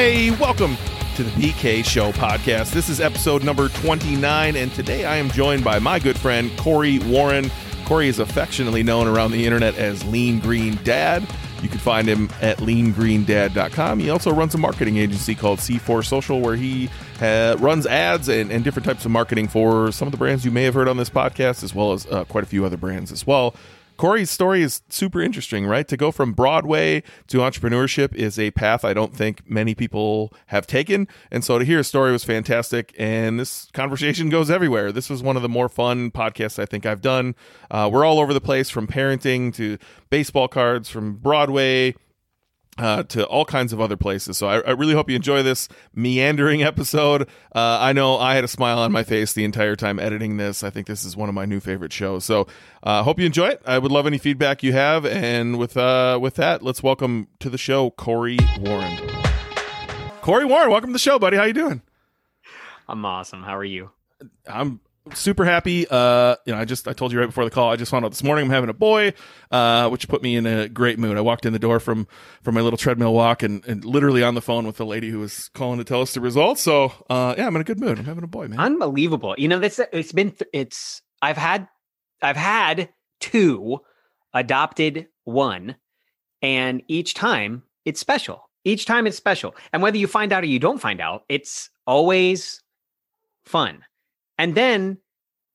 Hey, welcome to the BK Show podcast. This is episode number 29, and today I am joined by my good friend Cory Warren. Cory is affectionately known around the internet as Lean Green Dad. You can find him at leangreendad.com. He also runs a marketing agency called C4 Social, where he runs ads and, and, different types of marketing for some of the brands you may have heard on this podcast, as well as uh, quite a few other brands as well. Cory's story is super interesting, right? To go from Broadway to entrepreneurship is a path I don't think many people have taken. And so to hear his story was fantastic. And this conversation goes everywhere. This was one of the more fun podcasts I think I've done. Uh, we're all over the place from parenting to baseball cards, from Broadway uh, to all kinds of other places. So I, I, really hope you enjoy this meandering episode. Uh, I know I had a smile on my face the entire time editing this. I think this is one of my new favorite shows. So I uh, hope you enjoy it. I would love any feedback you have. And with uh, with that, let's welcome to the show Cory Warren. Cory Warren, welcome to the show, buddy. How you doing? I'm awesome. How are you? I'm super happy. Uh, you know, I just I told you right before the call. I just found out this morning I'm having a boy, uh, which put me in a great mood. I walked in the door from from my little treadmill walk and, and literally on the phone with the lady who was calling to tell us the results. So uh, yeah, I'm in a good mood. I'm having a boy, man. Unbelievable. You know, this it's been it's I've had I've had two, adopted one, and each time it's special. Each time it's special, and whether you find out or you don't find out, it's always fun and then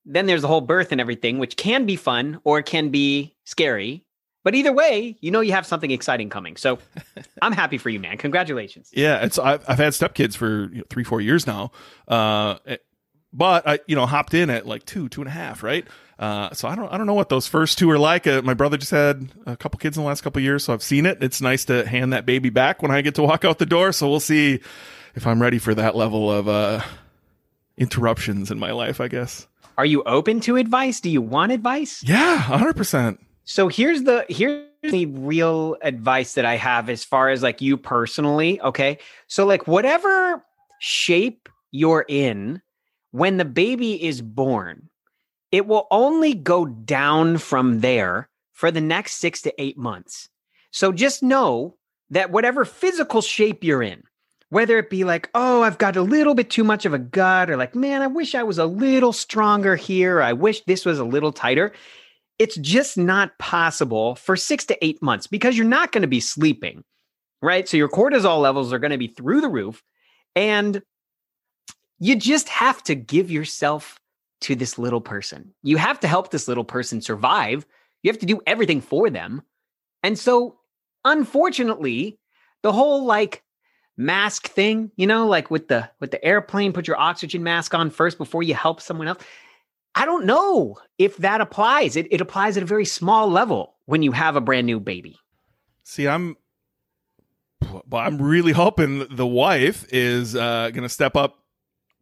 then there's the whole birth and everything, which can be fun or can be scary. But either way, you know you have something exciting coming. So I'm happy for you, man. Congratulations. Yeah, it's I've, I've had stepkids for you know, three, four years now. Uh, eh, but I, you know, hopped in at like two, two and a half, right? Uh, so I don't, I don't know what those first two are like. Uh, my brother just had a couple kids in the last couple years, so I've seen it. It's nice to hand that baby back when I get to walk out the door. So we'll see if I'm ready for that level of uh, interruptions in my life, I guess. Are you open to advice? Do you want advice? Yeah, 100%. So here's the here's the real advice that I have as far as like you personally, okay? So like whatever shape you're in when the baby is born, it will only go down from there for the next 6 to 8 months. So just know that whatever physical shape you're in, whether it be like, oh, I've got a little bit too much of a gut, or like, man, I wish I was a little stronger here. I wish this was a little tighter. It's just not possible for six to eight months because you're not going to be sleeping, right? So your cortisol levels are going to be through the roof. And you just have to give yourself to this little person. You have to help this little person survive. You have to do everything for them. And so, unfortunately, the whole like mask thing, you know, like with the with the airplane, put your oxygen mask on first before you help someone else. I don't know if that applies. It, it applies at a very small level when you have a brand new baby. See, I'm well, I'm really hoping the wife is uh, going to step up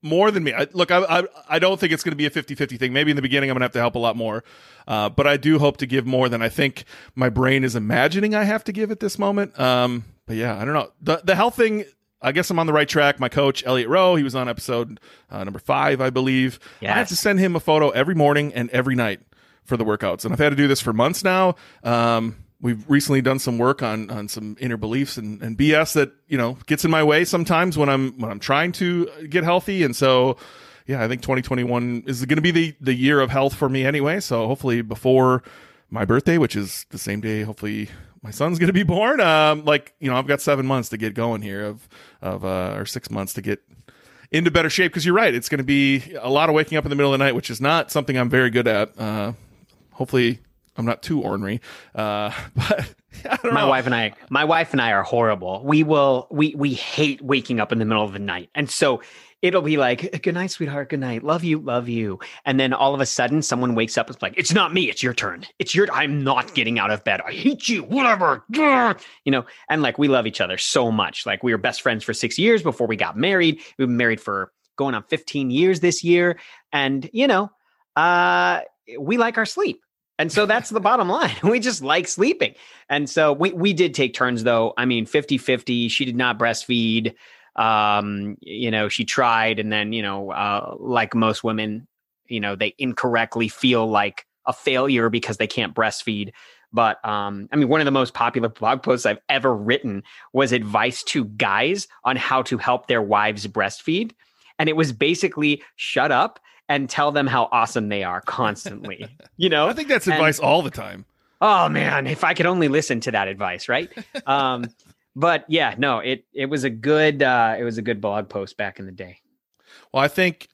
more than me. I, look, I, I, I don't think it's going to be a 50-50 thing. Maybe in the beginning I'm going to have to help a lot more, uh, but I do hope to give more than I think my brain is imagining I have to give at this moment. Um, but yeah, I don't know. The the health thing, I guess I'm on the right track. My coach, Elliot Rowe, he was on episode uh, number five, I believe. Yes. I have to send him a photo every morning and every night for the workouts. And I've had to do this for months now. Um, we've recently done some work on on some inner beliefs and, and BS that, you know, gets in my way sometimes when I'm when I'm trying to get healthy. And so yeah, I think 2021 is going to be the the year of health for me anyway. So hopefully before my birthday, which is the same day, hopefully my son's going to be born. Um, like you know, I've got seven months to get going here of of uh, or six months to get into better shape. Because you're right, it's going to be a lot of waking up in the middle of the night, which is not something I'm very good at. Uh, hopefully, I'm not too ornery. Uh, but my know. wife and I, my wife and I are horrible. We will, we we hate waking up in the middle of the night, and so it'll be like, good night, sweetheart. Good night. Love you. Love you. And then all of a sudden someone wakes up. It's like, it's not me. It's your turn. It's your, I'm not getting out of bed. I hate you. Whatever. You know, and like we love each other so much. Like we were best friends for six years before we got married. We've been married for going on 15 years this year. And, you know, uh, we like our sleep. And so that's the bottom line. We just like sleeping. And so we, we did take turns though. I mean, 50 50. She did not breastfeed um, you know, she tried, and then you know, uh, like most women, you know, they incorrectly feel like a failure because they can't breastfeed. But um, I mean, one of the most popular blog posts I've ever written was advice to guys on how to help their wives breastfeed. And it was basically shut up and tell them how awesome they are constantly. You know, I think that's advice and, all the time. Oh man, if I could only listen to that advice, right? um, but yeah, no, it it was a good uh, it was a good blog post back in the day. Well, I think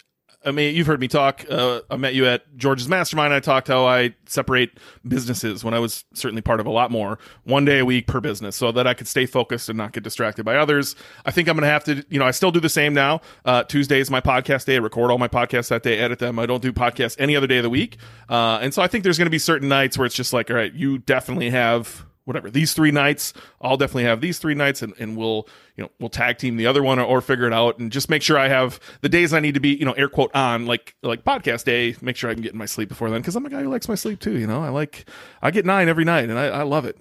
I mean, you've heard me talk. Uh, I met you at George's Mastermind. I talked how I separate businesses when I was certainly part of a lot more, one day a week per business, so that I could stay focused and not get distracted by others. I think I'm going to have to, you know, I still do the same now. Uh, Tuesday is my podcast day. I record all my podcasts that day, edit them. I don't do podcasts any other day of the week. Uh, and so I think there's going to be certain nights where it's just like, all right, you definitely have whatever these three nights i'll definitely have these three nights and, and we'll you know we'll tag team the other one or, or, figure it out and just make sure i have the days i need to be you know air quote on like like podcast day make sure i can get in my sleep before then because i'm a guy who likes my sleep too you know i like i get nine every night and I, I love it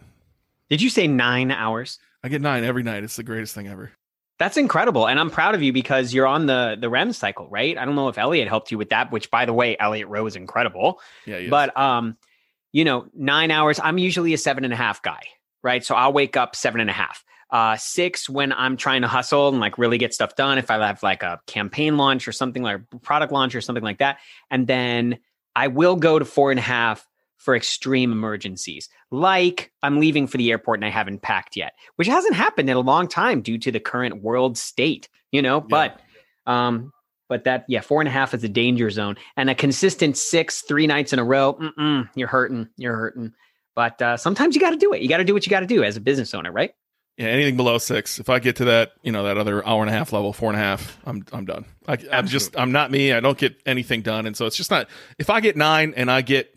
did you say nine hours i get nine every night it's the greatest thing ever that's incredible. And I'm proud of you because you're on the the REM cycle, right? I don't know if Elliot helped you with that, which by the way, Elliot Rowe is incredible. Yeah. But um, you know, nine hours. I'm usually a seven and a half guy, right? So I'll wake up seven and a half. Uh, six when I'm trying to hustle and like really get stuff done. If I have like a campaign launch or something like product launch or something like that, and then I will go to four and a half for extreme emergencies, like I'm leaving for the airport and I haven't packed yet, which hasn't happened in a long time due to the current world state, you know. Yeah. But um, but that yeah four and a half is a danger zone. And a consistent six three nights in a row you're hurting you're hurting. But uh, sometimes you got to do it. You got to do what you got to do as a business owner right? Yeah anything below six. If i get to that you know that other hour and a half level four and a half i'm i'm done. I, i'm just i'm not me. I don't get anything done. And so it's just not if i get nine and i get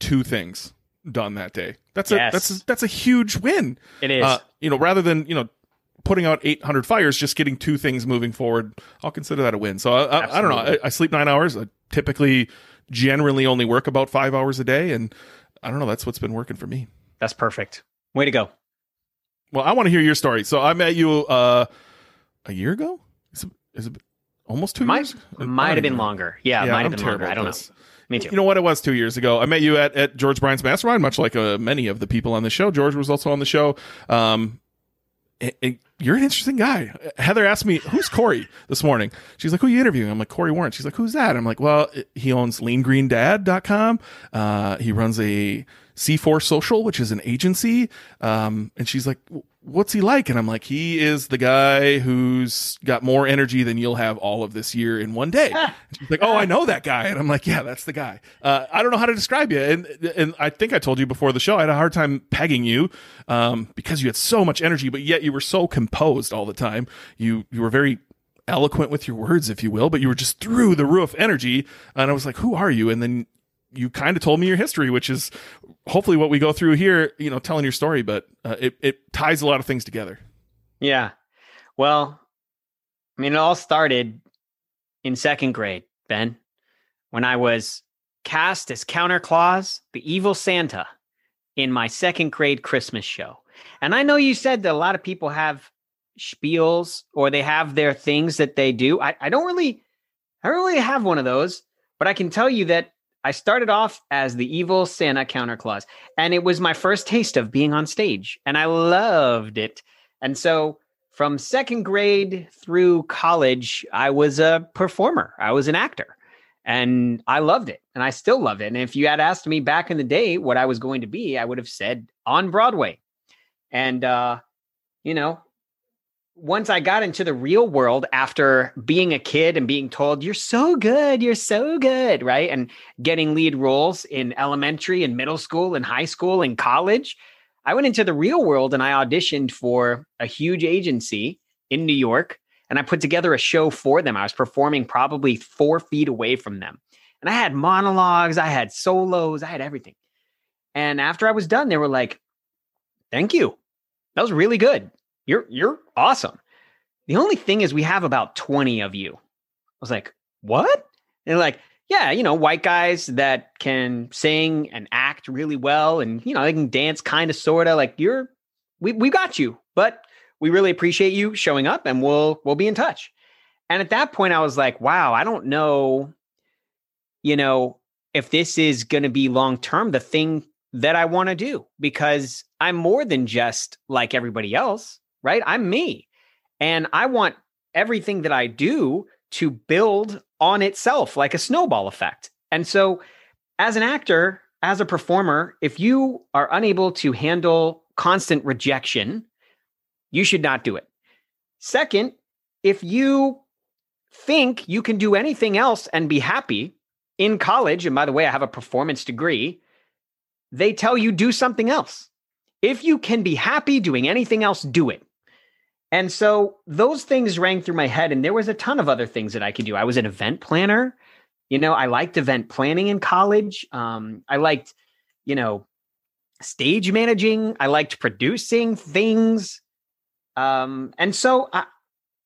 two things done that day that's a yes. that's a, that's a huge win. It is. Uh, you know rather than you know putting out 800 fires, just getting two things moving forward, I'll consider that a win. So I, I, I don't know. I, I, sleep nine hours. I typically, generally only work about five hours a day. And I don't know. That's what's been working for me. That's perfect. Way to go. Well, I want to hear your story. So I met you uh, a year ago. Is it, is it almost two might, years? Might have been longer. Yeah, yeah might have been longer. I don't know. Me too. You know what? It was two years ago. I met you at, at George Bryant's Mastermind, much like uh, many of the people on the show. George was also on the show. Um, it, it, you're an interesting guy. Heather asked me, who's Cory this morning? She's like, who are you interviewing? I'm like, Cory Warren. She's like, who's that? I'm like, well, he owns leangreendad.com. Uh, he runs a C4 Social, which is an agency. Um, and she's like, what's he like? And I'm like, he is the guy who's got more energy than you'll have all of this year in one day. she's like, oh, I know that guy. And I'm like, yeah, that's the guy. Uh, I don't know how to describe you. And, and I think I told you before the show, I had a hard time pegging you, um, because you had so much energy, but yet you were so composed all the time. You, you were very eloquent with your words, if you will, but you were just through the roof energy. And I was like, who are you? And then you kind of told me your history, which is hopefully what we go through here, you know, telling your story, but uh, it, it ties a lot of things together. Yeah. Well, I mean, it all started in second grade, Ben, when I was cast as Counter Claus, the evil Santa, in my second grade Christmas show. And I know you said that a lot of people have spiels or they have their things that they do. I, I don't really, I don't really have one of those, but I can tell you that I started off as the evil Santa Counter Claus, and it was my first taste of being on stage, and I loved it. And so, from second grade through college, I was a performer, I was an actor, and I loved it, and I still love it. And if you had asked me back in the day what I was going to be, I would have said on Broadway. And, uh, you know, once I got into the real world after being a kid and being told, you're so good, you're so good, right? And getting lead roles in elementary and middle school and high school and college, I went into the real world and I auditioned for a huge agency in New York and I put together a show for them. I was performing probably four feet away from them. And I had monologues, I had solos, I had everything. And after I was done, they were like, thank you. That was really good you're you're awesome. The only thing is we have about 20 of you. I was like, what? And like, yeah, you know, white guys that can sing and act really well and you know, they can dance kind of sorta. Like you're we we got you, but we really appreciate you showing up and we'll we'll be in touch. And at that point I was like, wow, I don't know, you know, if this is going to be long term, the thing that I want to do because I'm more than just like everybody else, right? I'm me. And I want everything that I do to build on itself like a snowball effect. And so, as an actor, as a performer, if you are unable to handle constant rejection, you should not do it. Second, if you think you can do anything else and be happy in college, and by the way, I have a performance degree, they tell you do something else. If you can be happy doing anything else, do it. And so those things rang through my head, and there was a ton of other things that I could do. I was an event planner. You know, I liked event planning in college. Um, I liked, you know, stage managing. I liked producing things. Um, and so I,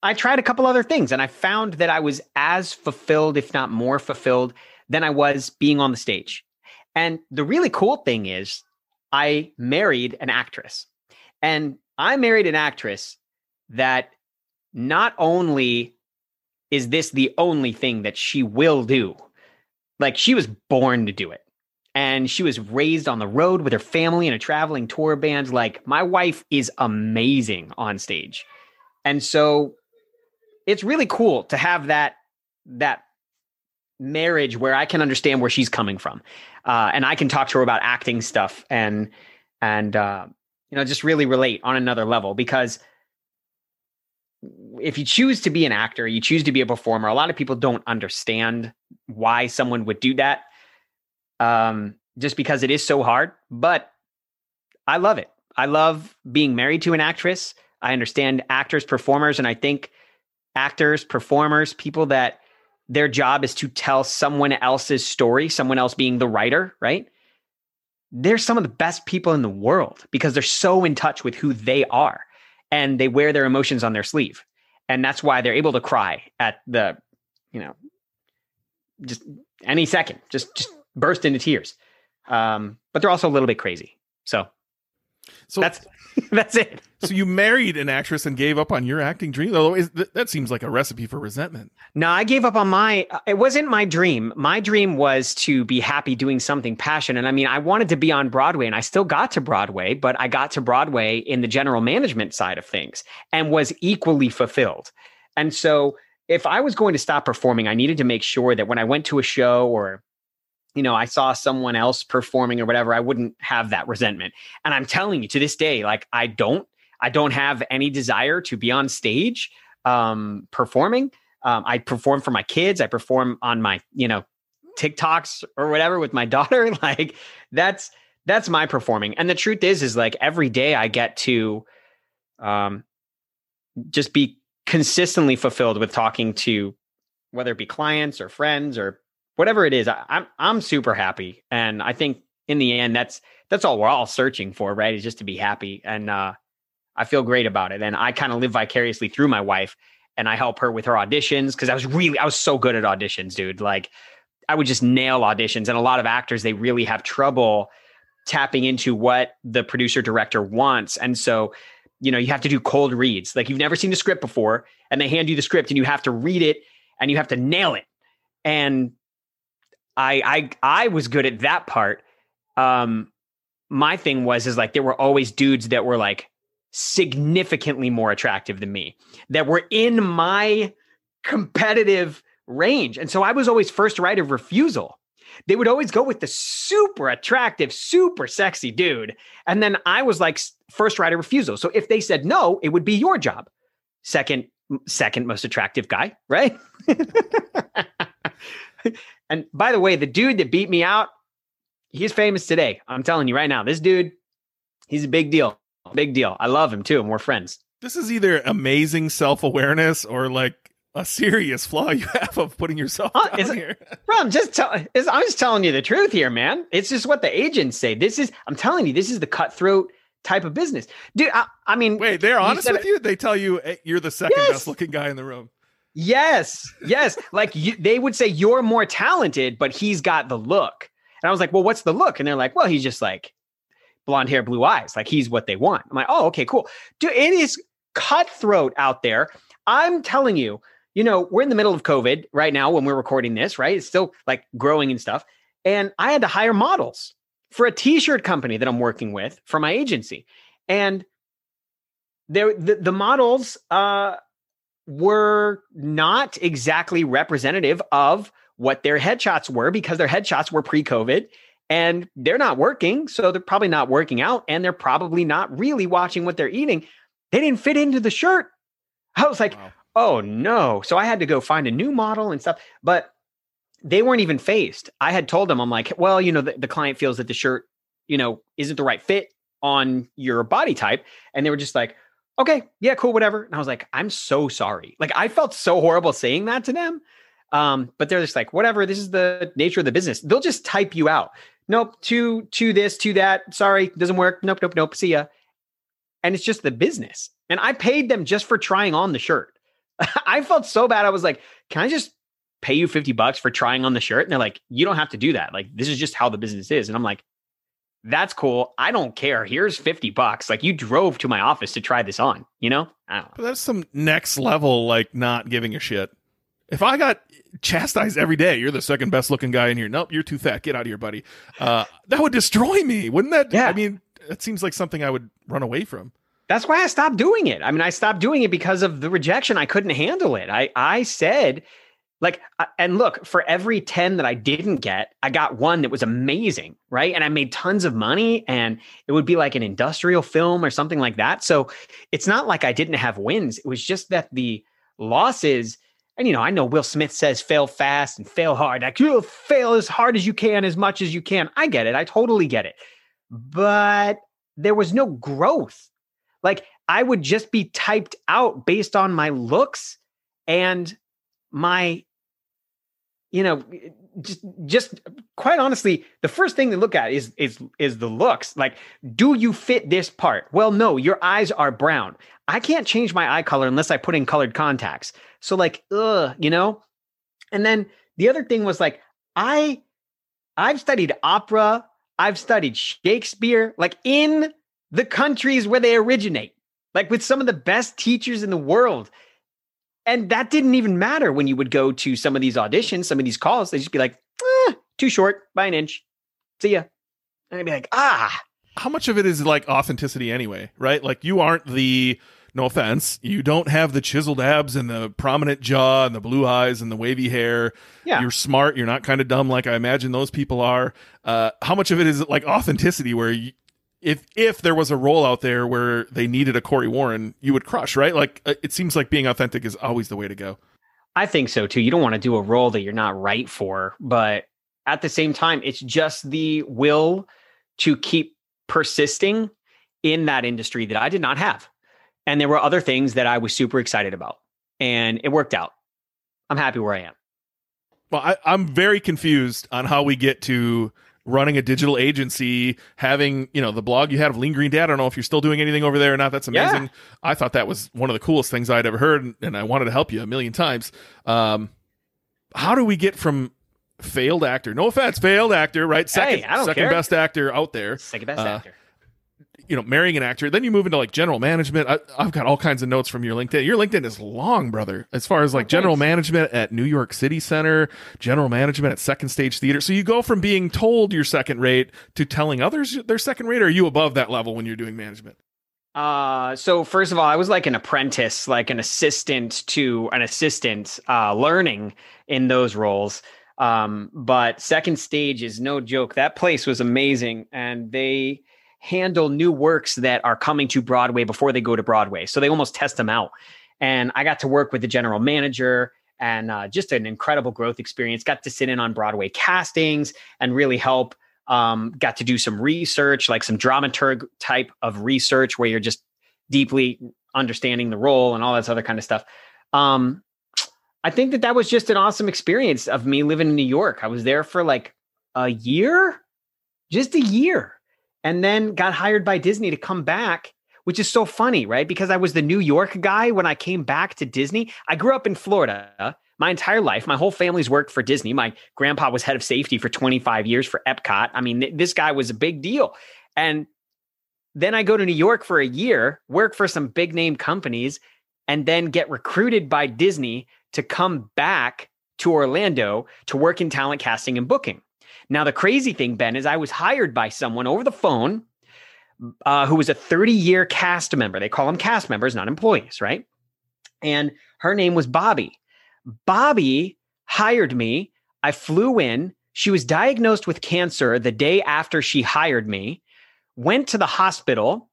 I tried a couple other things, and I found that I was as fulfilled, if not more fulfilled, than I was being on the stage. And the really cool thing is, I married an actress. And I married an actress that not only is this the only thing that she will do, like she was born to do it. And she was raised on the road with her family in a traveling tour band. Like, my wife is amazing on stage. And so it's really cool to have that that marriage where I can understand where she's coming from, uh, and I can talk to her about acting stuff and and uh, you know just really relate on another level because if you choose to be an actor, you choose to be a performer. A lot of people don't understand why someone would do that, um, just because it is so hard. But I love it. I love being married to an actress. I understand actors, performers, and I think actors, performers, people that their job is to tell someone else's story, someone else being the writer, right? They're some of the best people in the world because they're so in touch with who they are and they wear their emotions on their sleeve. And that's why they're able to cry at the, you know, just any second, just just burst into tears. Um, but they're also a little bit crazy. So, so that's that's it. so you married an actress and gave up on your acting dream. Though is that seems like a recipe for resentment. No, I gave up on my. Uh, it wasn't my dream. My dream was to be happy doing something passionate. And I mean, I wanted to be on Broadway, and I still got to Broadway, but I got to Broadway in the general management side of things and was equally fulfilled. And so, if I was going to stop performing, I needed to make sure that when I went to a show or you know, I saw someone else performing or whatever, I wouldn't have that resentment. And I'm telling you to this day, like I don't, I don't have any desire to be on stage um, performing. Um, I perform for my kids. I perform on my, you know, TikToks or whatever with my daughter. Like that's that's my performing. And the truth is, is like every day I get to um, just be consistently fulfilled with talking to whether it be clients or friends or whatever it is, I, I'm I'm super happy, and I think in the end, that's that's all we're all searching for, right? Is just to be happy, and uh, I feel great about it, and I kind of live vicariously through my wife, and I help her with her auditions because I was really I was so good at auditions, dude. Like I would just nail auditions, and a lot of actors they really have trouble tapping into what the producer director wants, and so you know you have to do cold reads, like you've never seen the script before, and they hand you the script, and you have to read it, and you have to nail it, and I I I was good at that part. Um, my thing was is like there were always dudes that were like significantly more attractive than me that were in my competitive range, and so I was always first right of refusal. They would always go with the super attractive, super sexy dude, and then I was like first right of refusal. So if they said no, it would be your job. Second, second most attractive guy, right? And by the way, the dude that beat me out, he's famous today. I'm telling you right now, this dude, he's a big deal. Big deal. I love him too, and we're friends. This is either amazing self awareness or like a serious flaw you have of putting yourself uh, down here. Bro, I'm just telling. I'm just telling you the truth here, man. It's just what the agents say. This is. I'm telling you, this is the cutthroat type of business, dude. I, I mean, wait, they're honest with you. They tell you hey, you're the second yes. best looking guy in the room. Yes, yes. like you, they would say you're more talented, but he's got the look. And I was like, well, what's the look? And they're like, well, he's just like blonde hair, blue eyes. Like he's what they want. I'm like, oh, okay, cool. Dude, it is cutthroat out there. I'm telling you, you know, we're in the middle of COVID right now when we're recording this, right? It's still like growing and stuff. and I had to hire models for a t-shirt company that I'm working with for my agency. And there the, the models uh were not exactly representative of what their headshots were because their headshots were pre-COVID and they're not working. So they're probably not working out and they're probably not really watching what they're eating. They didn't fit into the shirt. I was like, wow. oh no. So I had to go find a new model and stuff. But they weren't even phased. I had told them, I'm like, well, you know, the, the client feels that the shirt, you know, isn't the right fit on your body type. And they were just like, okay, yeah, cool, whatever. And I was like, I'm so sorry. Like I felt so horrible saying that to them. Um, but they're just like, whatever, this is the nature of the business. They'll just type you out. Nope, to to this, to that. Sorry, doesn't work. Nope, nope, nope. See ya. And it's just the business. And I paid them just for trying on the shirt. I felt so bad. I was like, can I just pay you 50 bucks for trying on the shirt? And they're like, you don't have to do that. Like, this is just how the business is. And I'm like, that's cool. I don't care. Here's 50 bucks. Like you drove to my office to try this on, you know? know. But that's some next level, like not giving a shit. If I got chastised every day, you're the second best looking guy in here. Nope, you're too fat. Get out of here, buddy. Uh, that would destroy me. Wouldn't that? Yeah. I mean, it seems like something I would run away from. That's why I stopped doing it. I mean, I stopped doing it because of the rejection. I couldn't handle it. I, I said, like, and look, for every 10 that I didn't get, I got one that was amazing, right? And I made tons of money and it would be like an industrial film or something like that. So it's not like I didn't have wins. It was just that the losses, and you know, I know Will Smith says fail fast and fail hard. Like, you fail as hard as you can, as much as you can. I get it. I totally get it. But there was no growth. Like, I would just be typed out based on my looks and my you know just just quite honestly the first thing to look at is is is the looks. Like do you fit this part? Well no your eyes are brown. I can't change my eye color unless i put in colored contacts. So like ugh you know? And then the other thing was like i i've studied opera. I've studied shakespeare like in the countries where they originate like with some of the best teachers in the world and that didn't even matter when you would go to some of these auditions, some of these calls. They'd just be like, eh, too short by an inch. See ya. And I'd be like, ah. How much of it is like authenticity anyway, right? Like you aren't the, no offense, you don't have the chiseled abs and the prominent jaw and the blue eyes and the wavy hair. Yeah. You're smart. You're not kind of dumb like I imagine those people are. Uh, how much of it is like authenticity where you, if if there was a role out there where they needed a Cory Warren, you would crush, right? Like uh, it seems like being authentic is always the way to go. I think so too. You don't want to do a role that you're not right for, but at the same time, it's just the will to keep persisting in that industry that I did not have. And there were other things that I was super excited about, and it worked out. I'm happy where I am. Well, I, I'm very confused on how we get to running a digital agency, having, you know, the blog you had of Lean Green Dad. I don't know if you're still doing anything over there or not. That's amazing. Yeah. I thought that was one of the coolest things I'd ever heard, and I wanted to help you a million times. Um, how do we get from failed actor? No offense, failed actor, right? Second, hey, second care. best actor out there. Second best uh, actor you know, marrying an actor. Then you move into like general management. I, have got all kinds of notes from your LinkedIn. Your LinkedIn is long, brother, as far as like oh, general management at New York City Center, general management at Second Stage Theater. So you go from being told you're second rate to telling others they're second rate. Or are you above that level when you're doing management? Uh, so first of all, I was like an apprentice, like an assistant to an assistant, uh, learning in those roles. Um, but second stage is no joke. That place was amazing, and they handle new works that are coming to Broadway before they go to Broadway. So they almost test them out. And I got to work with the general manager and uh, just an incredible growth experience. Got to sit in on Broadway castings and really help. Um, got to do some research, like some dramaturg type of research where you're just deeply understanding the role and all that other kind of stuff. Um, I think that that was just an awesome experience of me living in New York. I was there for like a year, just a year and then got hired by Disney to come back, which is so funny, right? Because I was the New York guy when I came back to Disney. I grew up in Florida my entire life. My whole family's worked for Disney. My grandpa was head of safety for 25 years for Epcot. I mean, this guy was a big deal. And then I go to New York for a year, work for some big name companies, and then get recruited by Disney to come back to Orlando to work in talent casting and booking. Now, the crazy thing, Ben, is I was hired by someone over the phone uh, who was a 30 year cast member. They call them cast members, not employees, right? And her name was Bobby. Bobby hired me. I flew in. She was diagnosed with cancer the day after she hired me, went to the hospital.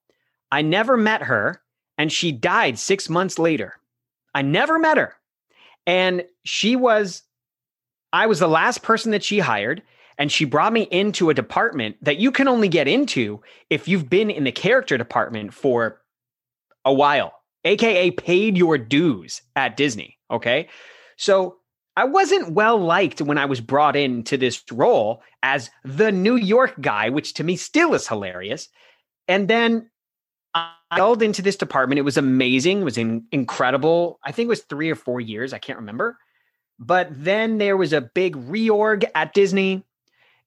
I never met her, and she died six months later. I never met her. And she was, I was the last person that she hired. And she brought me into a department that you can only get into if you've been in the character department for a while, AKA paid your dues at Disney. Okay. So I wasn't well liked when I was brought into this role as the New York guy, which to me still is hilarious. And then I held into this department. It was amazing. It was in, incredible. I think it was three or four years. I can't remember. But then there was a big reorg at Disney.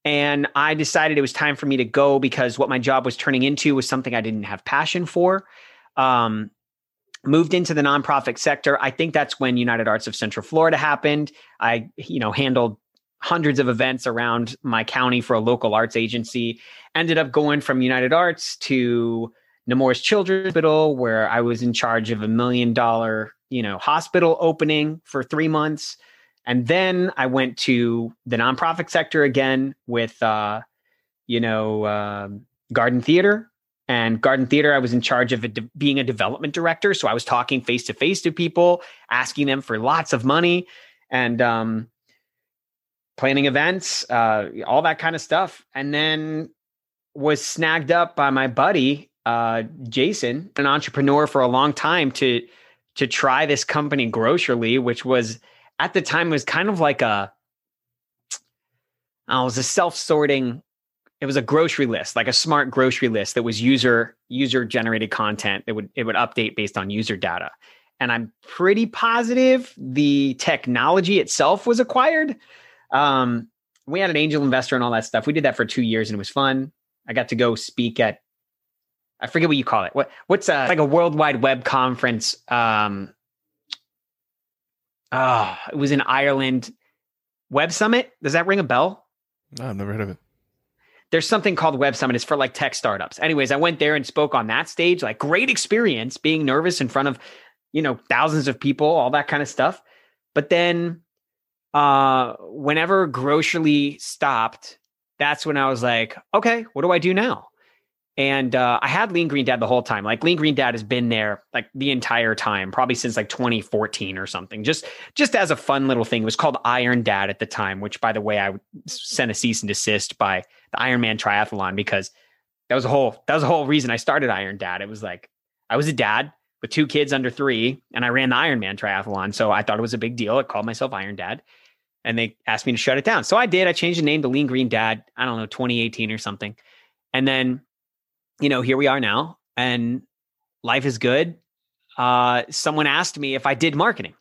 And I decided it was time for me to go because what my job was turning into was something I didn't have passion for. Um, moved into the nonprofit sector. I think that's when United Arts of Central Florida happened. I, you know, handled hundreds of events around my county for a local arts agency. Ended up going from United Arts to Nemours Children's Hospital, where I was in charge of a million dollar, you know, hospital opening for three months. And then I went to the nonprofit sector again with, uh, you know, uh, Garden Theater. And Garden Theater, I was in charge of de- being a development director. So I was talking face to face to people, asking them for lots of money and um, planning events, uh, all that kind of stuff. And then was snagged up by my buddy uh, Jason, an entrepreneur for a long time, to to try this company Grocerly, which was at the time it was kind of like a oh, it was a self-sorting it was a grocery list like a smart grocery list that was user user generated content that would it would update based on user data. And i'm pretty positive the technology itself was acquired. Um, we had an angel investor and all that stuff. We did that for two years and it was fun. I got to go speak at i forget what you call it. What what's a, like a worldwide web conference um, oh, it was in Ireland. Web Summit. Does that ring a bell? No, I've never heard of it. There's something called Web Summit. It's for like tech startups. Anyways, I went there and spoke on that stage. Like great experience being nervous in front of, you know, thousands of people, all that kind of stuff. But then uh whenever Grocerly stopped, that's when I was like, okay, what do I do now? And uh, I had Lean Green Dad the whole time. Like Lean Green Dad has been there like the entire time, probably since like 2014 or something. Just just as a fun little thing. It was called Iron Dad at the time, which by the way, I sent a cease and desist by the Ironman Triathlon because that was a whole that was a whole reason I started Iron Dad. It was like I was a dad with two kids under three, and I ran the Ironman Triathlon, so I thought it was a big deal. I called myself Iron Dad, and they asked me to shut it down. So I did. I changed the name to Lean Green Dad. I don't know, 2018 or something, and then you know, here we are now and life is good. Uh, someone asked me if I did marketing.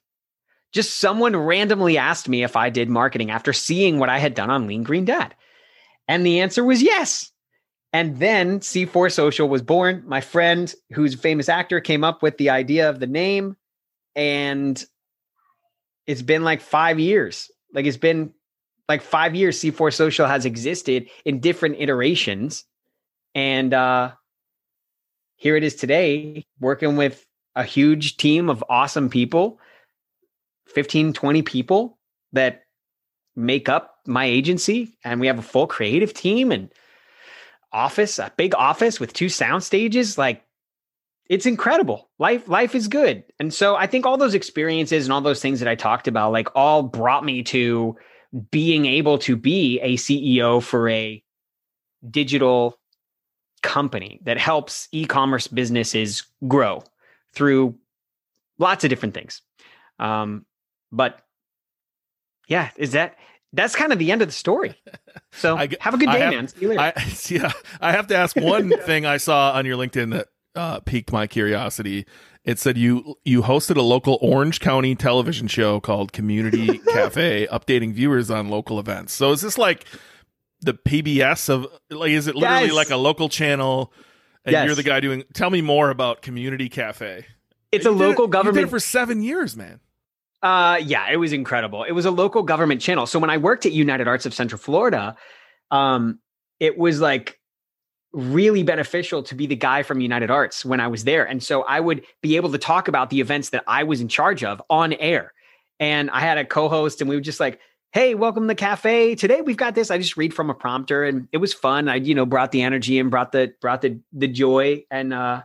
Just someone randomly asked me if I did marketing after seeing what I had done on Lean Green Dad. And the answer was yes. And then C4 Social was born. My friend, who's a famous actor, came up with the idea of the name. And it's been like five years. Like it's been like five years C4 Social has existed in different iterations and uh, here it is today, working with a huge team of awesome people 15, 20 people that make up my agency. And we have a full creative team and office, a big office with two sound stages. Like, it's incredible. Life life is good. And so I think all those experiences and all those things that I talked about like all brought me to being able to be a CEO for a digital company that helps e-commerce businesses grow through lots of different things. Um, but yeah, is that that's kind of the end of the story. So I, have a good day, have, man. See you later. I, yeah, I have to ask one thing I saw on your LinkedIn that uh, piqued my curiosity. It said you you hosted a local Orange County television show called Community Cafe, updating viewers on local events. So is this like the PBS of like is it literally yes. like a local channel and yes. you're the guy doing tell me more about Community Cafe. It's you a local it, government you did it for 7 years, man. Uh yeah, it was incredible. It was a local government channel. So when I worked at United Arts of Central Florida, um, it was like really beneficial to be the guy from United Arts when I was there. And so I would be able to talk about the events that I was in charge of on air. And I had a co-host and we would just like, hey, welcome to the cafe. Today we've got this. I just read from a prompter and it was fun. I, you know, brought the energy and brought the brought the the joy and uh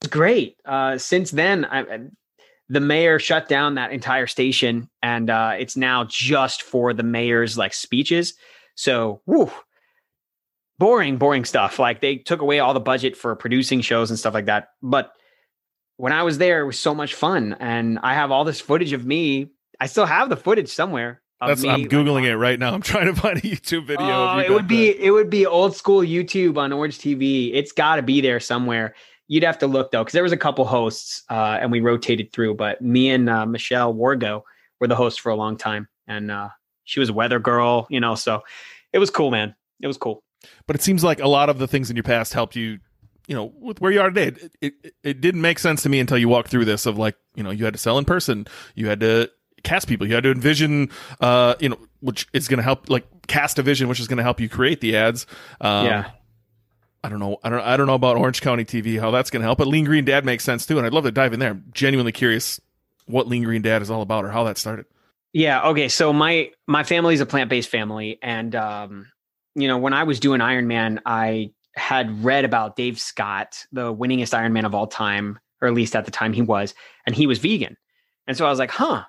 it was great. Uh since then I the mayor shut down that entire station and uh it's now just for the mayor's like speeches. So, whew, boring, boring stuff. Like they took away all the budget for producing shows and stuff like that. But when I was there, it was so much fun. And I have all this footage of me. I still have the footage somewhere. That's me. I'm googling it right now. I'm trying to find a YouTube video. Oh, it would be it would be old school YouTube on Orange TV. It's got to be there somewhere. You'd have to look though, because there was a couple hosts, uh, and we rotated through. But me and uh, Michelle Wargo were the hosts for a long time, and uh, she was a weather girl, you know. So it was cool, man. It was cool. But it seems like a lot of the things in your past helped you, you know, with where you are today. It, it, it didn't make sense to me until you walked through this of like, you know, you had to sell in person, you had to cast people, you had to envision, uh, you know, which is going to help, like cast a vision, which is going to help you create the ads. Um, yeah. I don't know. I don't. I don't know about Orange County TV how that's going to help. But Lean Green Dad makes sense too, and I'd love to dive in there. I'm genuinely curious what Lean Green Dad is all about or how that started. Yeah. Okay. So my my family is a plant based family, and um, you know, when I was doing Ironman, I had read about Dave Scott, the winningest Ironman of all time, or at least at the time he was, and he was vegan. And so I was like, huh,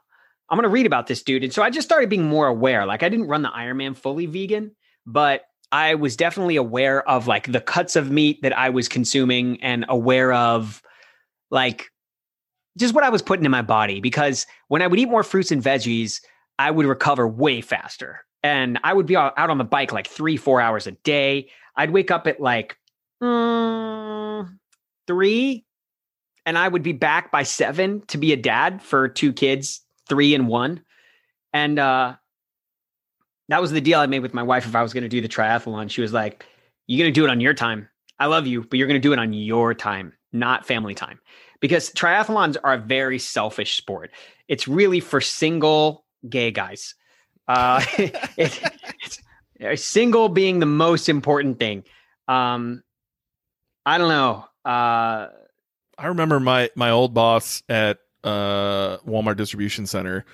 I'm going to read about this dude. And so I just started being more aware. Like I didn't run the Ironman fully vegan, but I was definitely aware of like the cuts of meat that I was consuming and aware of like just what I was putting in my body. Because when I would eat more fruits and veggies, I would recover way faster and I would be out on the bike like three, four hours a day. I'd wake up at like mm, three, and I would be back by seven to be a dad for two kids, three and one. And uh, that was the deal I made with my wife if I was going to do the triathlon. She was like, You're going to do it on your time. I love you, but you're going to do it on your time, not family time. Because triathlons are a very selfish sport. It's really for single gay guys uh, it, it's single being the most important thing. Um, I don't know. Uh, I remember my my old boss at uh, Walmart distribution center.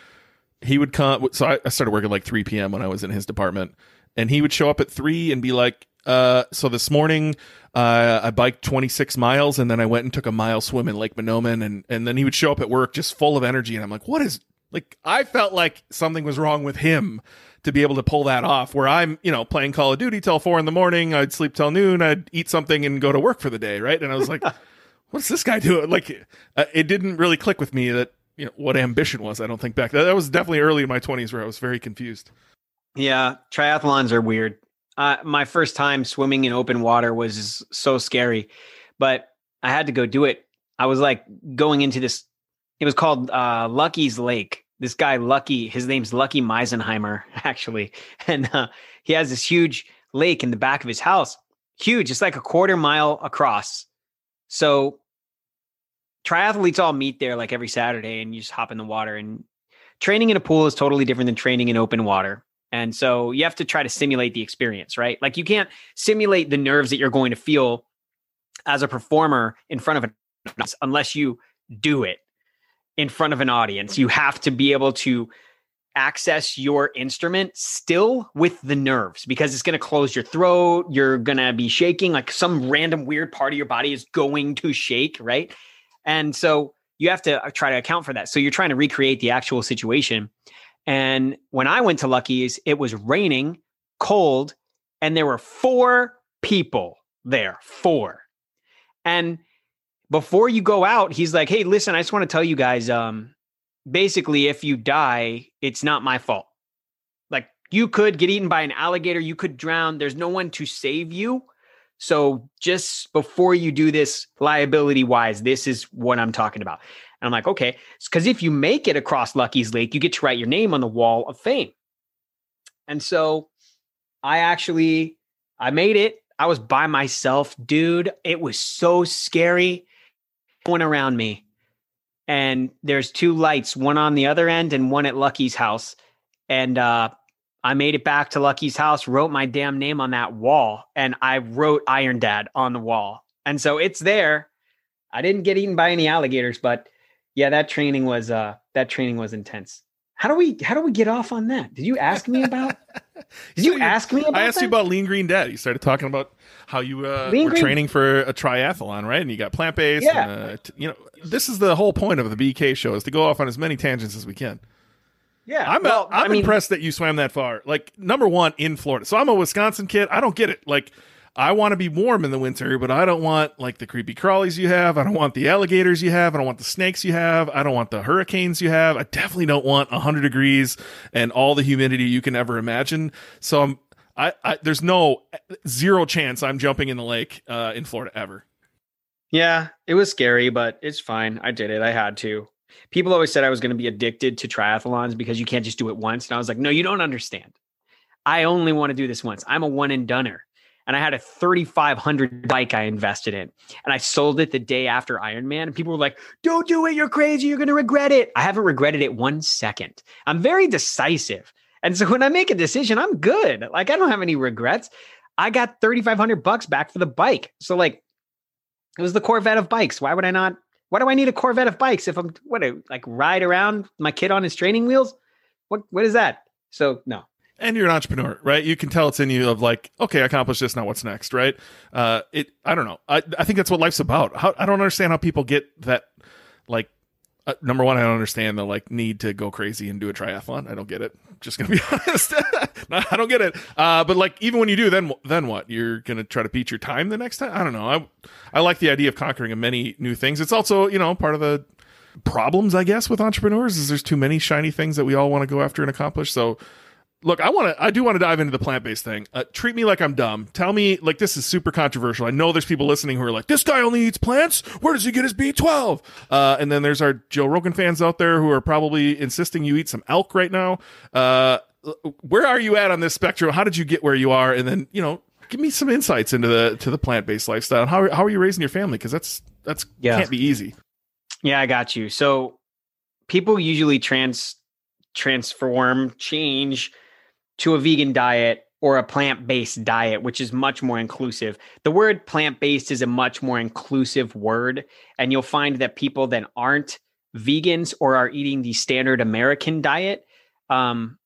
He would come. So I, I started working like 3 p.m. when I was in his department, and he would show up at three and be like, uh, so this morning uh, I biked 26 miles and then I went and took a mile swim in Lake Mahnomen and and then he would show up at work just full of energy and I'm like, what is like I felt like something was wrong with him to be able to pull that off. Where I'm, you know, playing Call of Duty till four in the morning, I'd sleep till noon, I'd eat something and go to work for the day, right? And I was like, what's this guy doing? Like, uh, it didn't really click with me that you know what ambition was. I don't think back that, that was definitely early in my 20s where I was very confused. Yeah, triathlons are weird. Uh, my first time swimming in open water was so scary, but I had to go do it. I was like going into this it was called uh, Lucky's Lake. This guy Lucky, his name's Lucky Meisenheimer, actually, and uh, he has this huge lake in the back of his house. Huge, it's like a quarter mile across. So triathletes all meet there like every Saturday, and you just hop in the water. And training in a pool is totally different than training in open water. And so you have to try to simulate the experience, right? Like you can't simulate the nerves that you're going to feel as a performer in front of an unless you do it in front of an audience. You have to be able to access your instrument still with the nerves because it's going to close your throat. You're going to be shaking, like some random weird part of your body is going to shake, right? And so you have to uh, try to account for that. So you're trying to recreate the actual situation. And when I went to Lucky's, it was raining, cold, and there were four people there. Four. And before you go out, he's like, "Hey, listen, I just want to tell you guys um basically if you die, it's not my fault. Like you could get eaten by an alligator, you could drown. There's no one to save you. So just before you do this liability wise, this is what I'm talking about." And I'm like, "Okay, cuz if you make it across Lucky's Lake, you get to write your name on the wall of fame." And so I actually I made it. I was by myself, dude. It was so scary one around me and there's two lights, one on the other end and one at Lucky's house. And uh, I made it back to Lucky's house, wrote my damn name on that wall, and I wrote Iron Dad on the wall. And so it's there. I didn't get eaten by any alligators, but yeah, that training was uh that training was intense. How do we how do we get off on that? Did you ask me about Did So you ask me about I asked that? you about Lean Green Dad. You started talking about how you uh, were Green- training for a triathlon, right? And you got plant based. Yeah. And, uh, t- you know, this is the whole point of the BK show is to go off on as many tangents as we can. Yeah. I'm well, I'm I mean, impressed that you swam that far. Like number one in Florida. So I'm a Wisconsin kid. I don't get it. Like I want to be warm in the winter, but I don't want like the creepy crawlies you have. I don't want the alligators you have. I don't want the snakes you have. I don't want the hurricanes you have. I definitely don't want 100 degrees and all the humidity you can ever imagine. So I'm I, I there's no zero chance I'm jumping in the lake uh, in Florida ever. Yeah, it was scary, but it's fine. I did it. I had to. People always said I was going to be addicted to triathlons because you can't just do it once. And I was like, no, you don't understand. I only want to do this once. I'm a one and doneer. And I had a 3,500 bike I invested in. And I sold it the day after Ironman. And people were like, don't do it. You're crazy. You're going to regret it. I haven't regretted it one second. I'm very decisive. And so when I make a decision, I'm good. Like I don't have any regrets. I got 3,500 bucks back for the bike. So like, it was the Corvette of bikes. Why would I not? Why do I need a Corvette of bikes if I'm what like ride around my kid on his training wheels? What what is that? So no. And you're an entrepreneur, right? You can tell it's in you of like, okay, I accomplished this. Now what's next, right? Uh, it. I don't know. I I think that's what life's about. How I don't understand how people get that. Like, uh, number one, I don't understand the like need to go crazy and do a triathlon. I don't get it. Just gonna be honest. No, I don't get it. Uh, but like, even when you do, then then what? You're gonna try to beat your time the next time? I don't know. I I like the idea of conquering many new things. It's also you know part of the problems I guess with entrepreneurs is there's too many shiny things that we all want to go after and accomplish. So look, I want to, I do want to dive into the plant based thing. Uh, treat me like I'm dumb. Tell me, like, this is super controversial. I know there's people listening who are like, this guy only eats plants. Where does he get his B12? Uh, and then there's our Joe Rogan fans out there who are probably insisting you eat some elk right now. Uh, where are you at on this spectrum? How did you get where you are? And then, you know, give me some insights into the, to the plant based lifestyle. How, how are you raising your family? Cause that's, that's Yeah. can't be easy. Yeah, I got you. So people usually trans transform, change to a vegan diet or a plant-based diet, which is much more inclusive. The word plant-based is a much more inclusive word, and you'll find that people that aren't vegans or are eating the standard American diet um,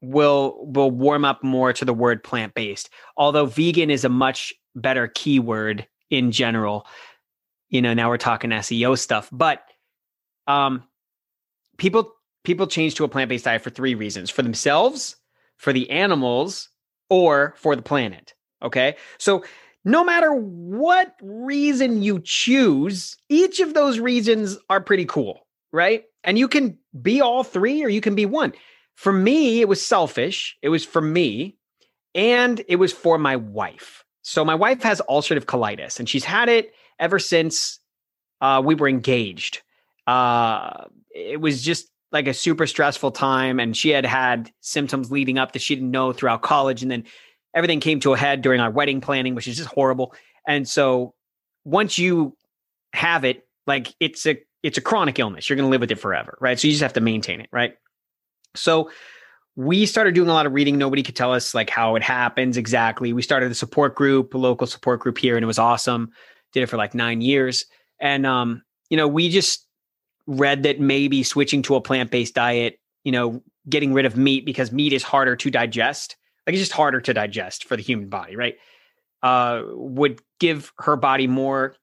will will warm up more to the word plant-based. Although vegan is a much better keyword in general. You know, now we're talking SEO stuff, but um, people people change to a plant-based diet for three reasons: for themselves, for the animals, or for the planet. Okay, so no matter what reason you choose, each of those reasons are pretty cool, right? And you can be all three, or you can be one. For me, it was selfish. It was for me, and it was for my wife. So my wife has ulcerative colitis, and she's had it ever since uh, we were engaged. Uh, it was just like a super stressful time, and she had had symptoms leading up that she didn't know throughout college, and then everything came to a head during our wedding planning, which is just horrible. And so once you have it, like it's a it's a chronic illness. You're going to live with it forever, right? So you just have to maintain it, right? So we started doing a lot of reading. Nobody could tell us like how it happens exactly. We started a support group, a local support group here, and it was awesome. Did it for like nine years, and um, you know, we just read that maybe switching to a plant based diet, you know, getting rid of meat because meat is harder to digest. Like it's just harder to digest for the human body, right? Uh, would give her body more.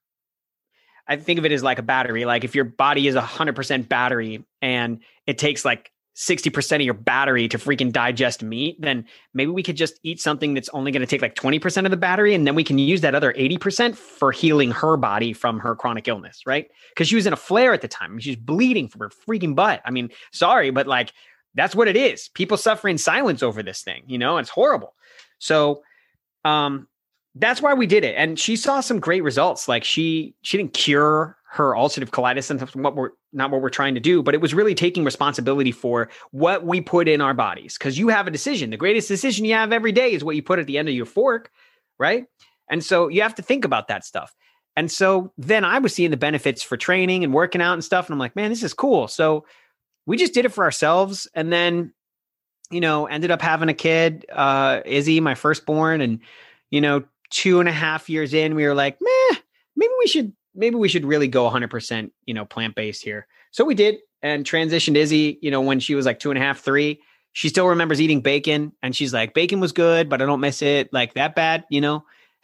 I think of it as like a battery. Like if your body is a hundred percent battery and it takes like 60% of your battery to freaking digest meat, then maybe we could just eat something that's only going to take like 20% of the battery. And then we can use that other 80% for healing her body from her chronic illness, right? Because she was in a flare at the time. She's bleeding from her freaking butt. I mean, sorry, but like that's what it is. People suffer in silence over this thing, you know, it's horrible. So, um, that's why we did it. And she saw some great results. Like she, she didn't cure her ulcerative colitis and what we're not what we're trying to do, but it was really taking responsibility for what we put in our bodies. Cause you have a decision. The greatest decision you have every day is what you put at the end of your fork. Right. And so you have to think about that stuff. And so then I was seeing the benefits for training and working out and stuff. And I'm like, man, this is cool. So we just did it for ourselves. And then you know, ended up having a kid, uh, Izzy, my firstborn, and you know, two and a half years in, we were like, meh, maybe we should maybe we should really go 100% you know plant-based here so we did and transitioned izzy you know when she was like two and a half three she still remembers eating bacon and she's like bacon was good but i don't miss it like that bad you know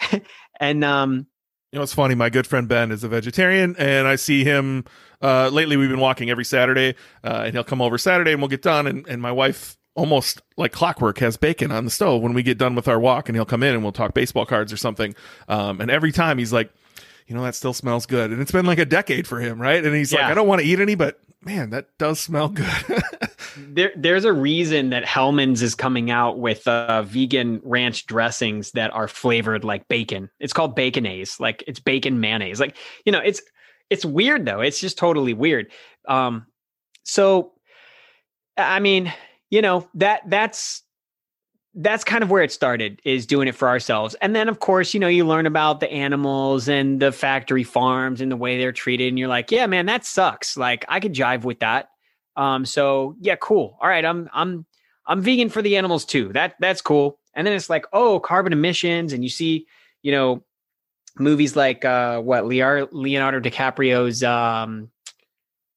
and um you know, it's funny. My good friend Ben is a vegetarian, and I see him uh, lately. We've been walking every Saturday, uh, and he'll come over Saturday, and we'll get done. And, and my wife, almost like clockwork, has bacon on the stove when we get done with our walk, and he'll come in and we'll talk baseball cards or something. Um, and every time he's like, you know, that still smells good. And it's been like a decade for him, right? And he's yeah. like, I don't want to eat any, but man, that does smell good. there, there's a reason that Hellmann's is coming out with uh, vegan ranch dressings that are flavored like bacon. It's called baconaise, like it's bacon mayonnaise. Like you know, it's it's weird though. It's just totally weird. Um, so, I mean, you know that that's that's kind of where it started is doing it for ourselves. And then of course you know you learn about the animals and the factory farms and the way they're treated and you're like yeah man that sucks. Like i could jive with that. Um so yeah cool. All right i'm i'm i'm vegan for the animals too. That that's cool. And then it's like oh carbon emissions. And you see you know movies like uh what leonardo dicaprio's um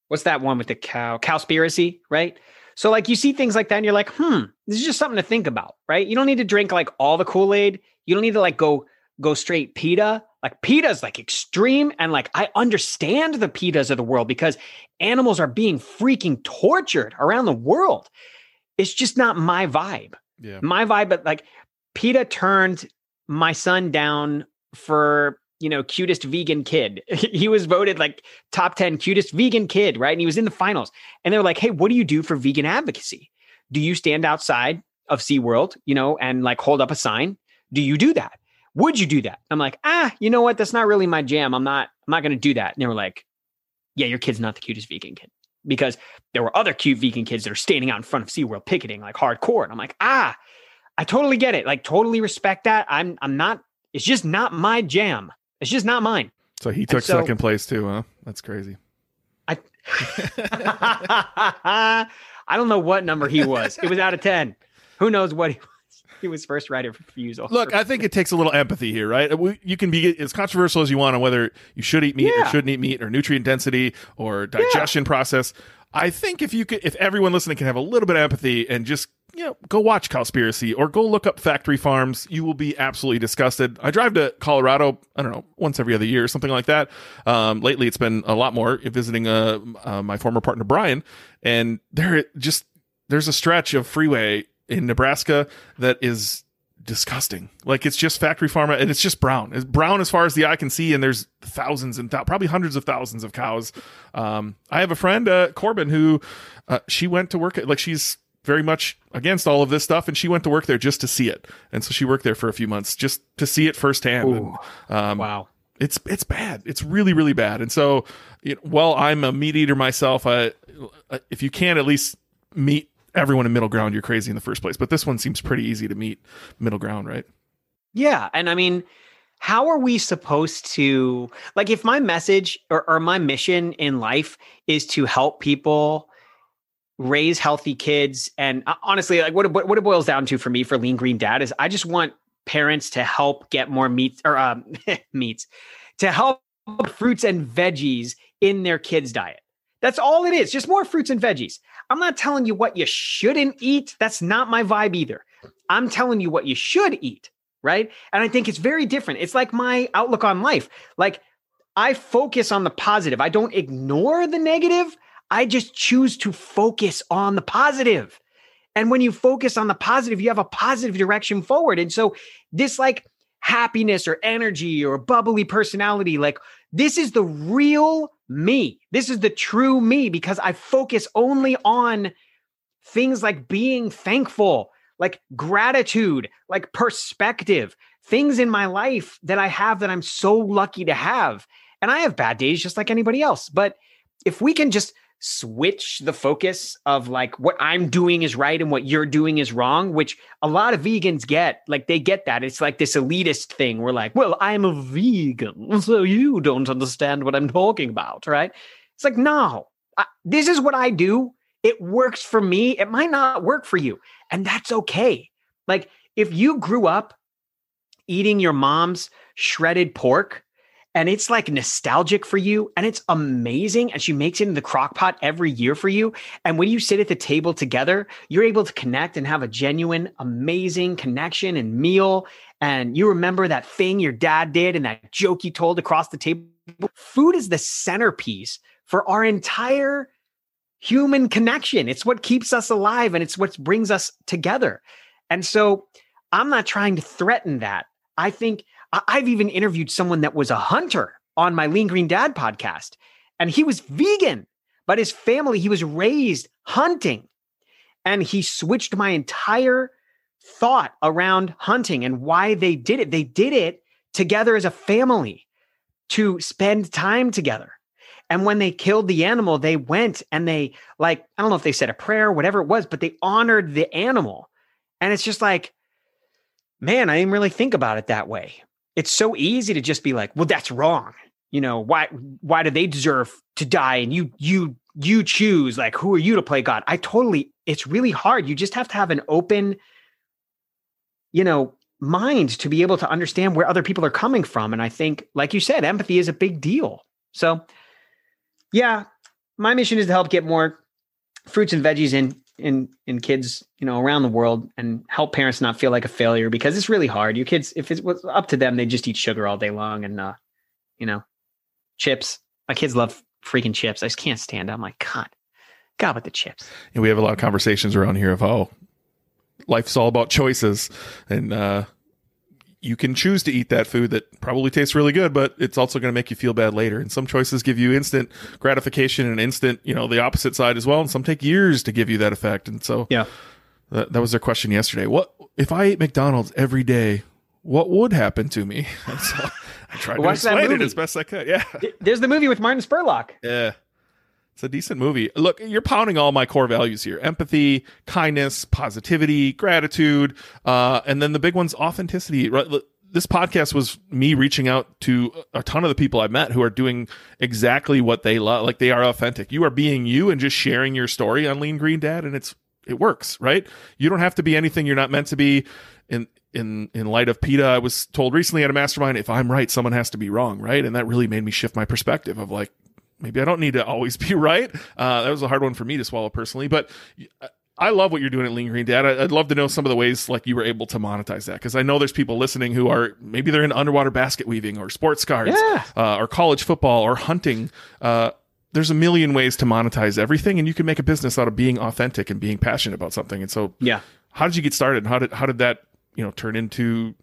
what's that one with the cow cowspiracy right so like you see things like that and you're like, hmm, this is just something to think about, right? You don't need to drink like all the Kool-Aid. You don't need to like go go straight PETA. Like PETA's like extreme. And like I understand the PETAs of the world because animals are being freaking tortured around the world. It's just not my vibe. Yeah. My vibe, but like PETA turned my son down for you know, cutest vegan kid. he was voted like top 10 cutest vegan kid, right? And he was in the finals. And they were like, hey, what do you do for vegan advocacy? Do you stand outside of SeaWorld, you know, and like hold up a sign? Do you do that? Would you do that? I'm like, ah, you know what? That's not really my jam. I'm not, I'm not to do that. And they were like, yeah, your kid's not the cutest vegan kid because there were other cute vegan kids that are standing out in front of SeaWorld picketing like hardcore. And I'm like, ah, I totally get it. Like totally respect that. I'm, I'm not, it's just not my jam. It's just not mine. So he took so, second place too, huh? That's crazy. I I don't know what number he was. It was out of 10. Who knows what he was. He was first right of refusal. Look, I think it takes a little empathy here, right? You can be as controversial as you want on whether you should eat meat yeah. or shouldn't eat meat or nutrient density or digestion yeah. process. I think if you could, if everyone listening can have a little bit of empathy and just you know, go watch Cowspiracy or go look up factory farms. You will be absolutely disgusted. I drive to Colorado, I don't know, once every other year or something like that. Um, lately, it's been a lot more visiting uh, uh, my former partner, Brian. And there just, there's a stretch of freeway in Nebraska that is disgusting. Like it's just factory farm and it's just brown. It's brown as far as the eye can see, and there's thousands and th- probably hundreds of thousands of cows. Um, I have a friend, uh, Corbin, who uh, she went to work at like she's very much against all of this stuff, and she went to work there just to see it. And so she worked there for a few months just to see it firsthand. And, um, wow, it's it's bad. It's really really bad. And so, you know, while I'm a meat eater myself, I, if you can at least meet everyone in middle ground, you're crazy in the first place. But this one seems pretty easy to meet middle ground, right? Yeah, and I mean how are we supposed to like if my message or, or, my mission in life is to help people raise healthy kids. And uh, honestly, like what, what, what it boils down to for me for Lean Green Dad is I just want parents to help get more meat or um, meats to help fruits and veggies in their kids' diet. That's all it is, just more fruits and veggies. I'm not telling you what you shouldn't eat. That's not my vibe either. I'm telling you what you should eat, right? And I think it's very different. It's like my outlook on life. Like I focus on the positive. I don't ignore the negative. I just choose to focus on the positive. And when you focus on the positive, you have a positive direction forward. And so, this like happiness or energy or bubbly personality, like this is the real me. This is the true me because I focus only on things like being thankful, like gratitude, like perspective, things in my life that I have that I'm so lucky to have. And I have bad days just like anybody else. But if we can just switch the focus of like what I'm doing is right and what you're doing is wrong, which a lot of vegans get. Like they get that. It's like this elitist thing. We're like, well, I'm a vegan, so you don't understand what I'm talking about, right? It's like, no, I, this is what I do. It works for me. It might not work for you. And that's okay. Like if you grew up eating your mom's shredded pork and it's like nostalgic for you and it's amazing and she makes it in the crock pot every year for you and when you sit at the table together you're able to connect and have a genuine amazing connection and meal and you remember that thing your dad did and that joke you told across the table. Food is the centerpiece for our entire human connection. It's what keeps us alive and it's what brings us together. And so i'm not trying to threaten that. I think I've even interviewed someone that was a hunter on my Lean Green Dad podcast, and he was vegan, but his family, he was raised hunting. And he switched my entire thought around hunting and why they did it. They did it together as a family to spend time together. And when they killed the animal, they went and they, like, I don't know if they said a prayer, whatever it was, but they honored the animal. And it's just like, man, I didn't really think about it that way it's so easy to just be like, well, that's wrong. You know, why why do they deserve to die? And you you you choose like who are you to play God? I totally it's really hard. You just have to have an open, you know, mind to be able to understand where other people are coming from. And I think, like you said, empathy is a big deal. So yeah, my mission is to help get more fruits and veggies in in in kids you know around the world and help parents not feel like a failure because it's really hard. Your kids if it was up to them they just eat sugar all day long and uh you know chips. My kids love freaking chips. I just can't stand it i'm like god god with the chips. And we have a lot of conversations around here of oh life's all about choices and uh you can choose to eat that food that probably tastes really good, but it's also going to make you feel bad later. And some choices give you instant gratification and instant, you know, the opposite side as well. And some take years to give you that effect. And so, yeah, that, that was their question yesterday. What if I ate McDonald's every day? What would happen to me? so I tried to explain it as best I could. Yeah, there's the movie with Martin Spurlock. Yeah, it's a decent movie. Look, you're pounding all my core values here empathy, kindness, positivity, gratitude. Uh, and then the big one's authenticity. Right? This podcast was me reaching out to a ton of the people I've met who are doing exactly what they love. Like they are authentic. You are being you and just sharing your story on Lean Green Dad, and it's it works, right? You don't have to be anything you're not meant to be. In in in light of PETA, I was told recently at a mastermind, if I'm right, someone has to be wrong, right? And that really made me shift my perspective of like, maybe I don't need to always be right. Uh, that was a hard one for me to swallow personally, but I love what you're doing at Lean Green Dad. I'd love to know some of the ways like you were able to monetize that because I know there's people listening who are maybe they're in underwater basket weaving or sports cards yeah. uh, or college football or hunting. Uh, there's a million ways to monetize everything, and you can make a business out of being authentic and being passionate about something. And so, yeah, how did you get started? And how did how did that you know turn into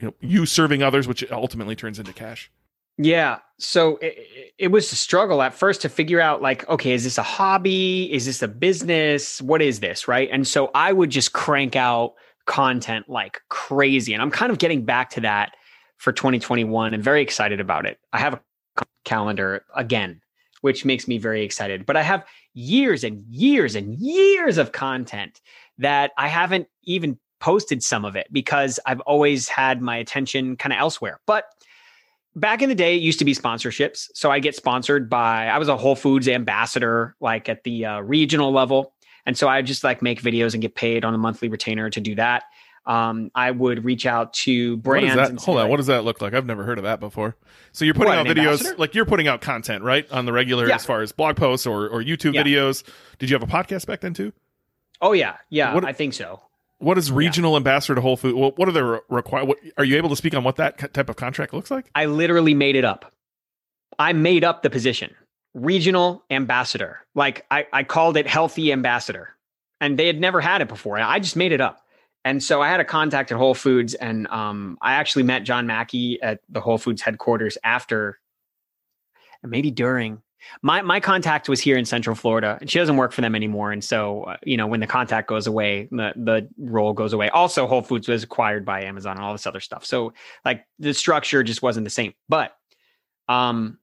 you know you serving others, which ultimately turns into cash? Yeah. So it, it, was a struggle at first to figure out like, okay, is this a hobby? Is this a business? What is this? Right. And so I would just crank out content like crazy. And I'm kind of getting back to that for 2021 and very excited about it. I have a calendar again, which makes me very excited. But I have years and years and years of content that I haven't even posted some of it because I've always had my attention kind of elsewhere. But back in the day, it used to be sponsorships. So I get sponsored by, I was a Whole Foods ambassador, like at the uh, regional level. And so I just like make videos and get paid on a monthly retainer to do that. Um, I would reach out to brands. Hold on, like, what does that look like? I've never heard of that before. So you're putting what, out videos, ambassador? like you're putting out content, right, on the regular yeah. as far as blog posts or, or YouTube yeah. videos. Did you have a podcast back then too? Oh yeah, yeah, what, I think so. What is regional yeah. ambassador to Whole Foods? What, what are the require? What, are you able to speak on what that type of contract looks like? I literally made it up. I made up the position, regional ambassador. Like I, I called it healthy ambassador, and they had never had it before. I just made it up. And so I had a contact at Whole Foods, and um, I actually met John Mackey at the Whole Foods headquarters after, and maybe during my my contact was here in Central Florida, and she doesn't work for them anymore. And so, uh, you know, when the contact goes away, the the role goes away. Also, Whole Foods was acquired by Amazon and all this other stuff. So, like, the structure just wasn't the same. But, um,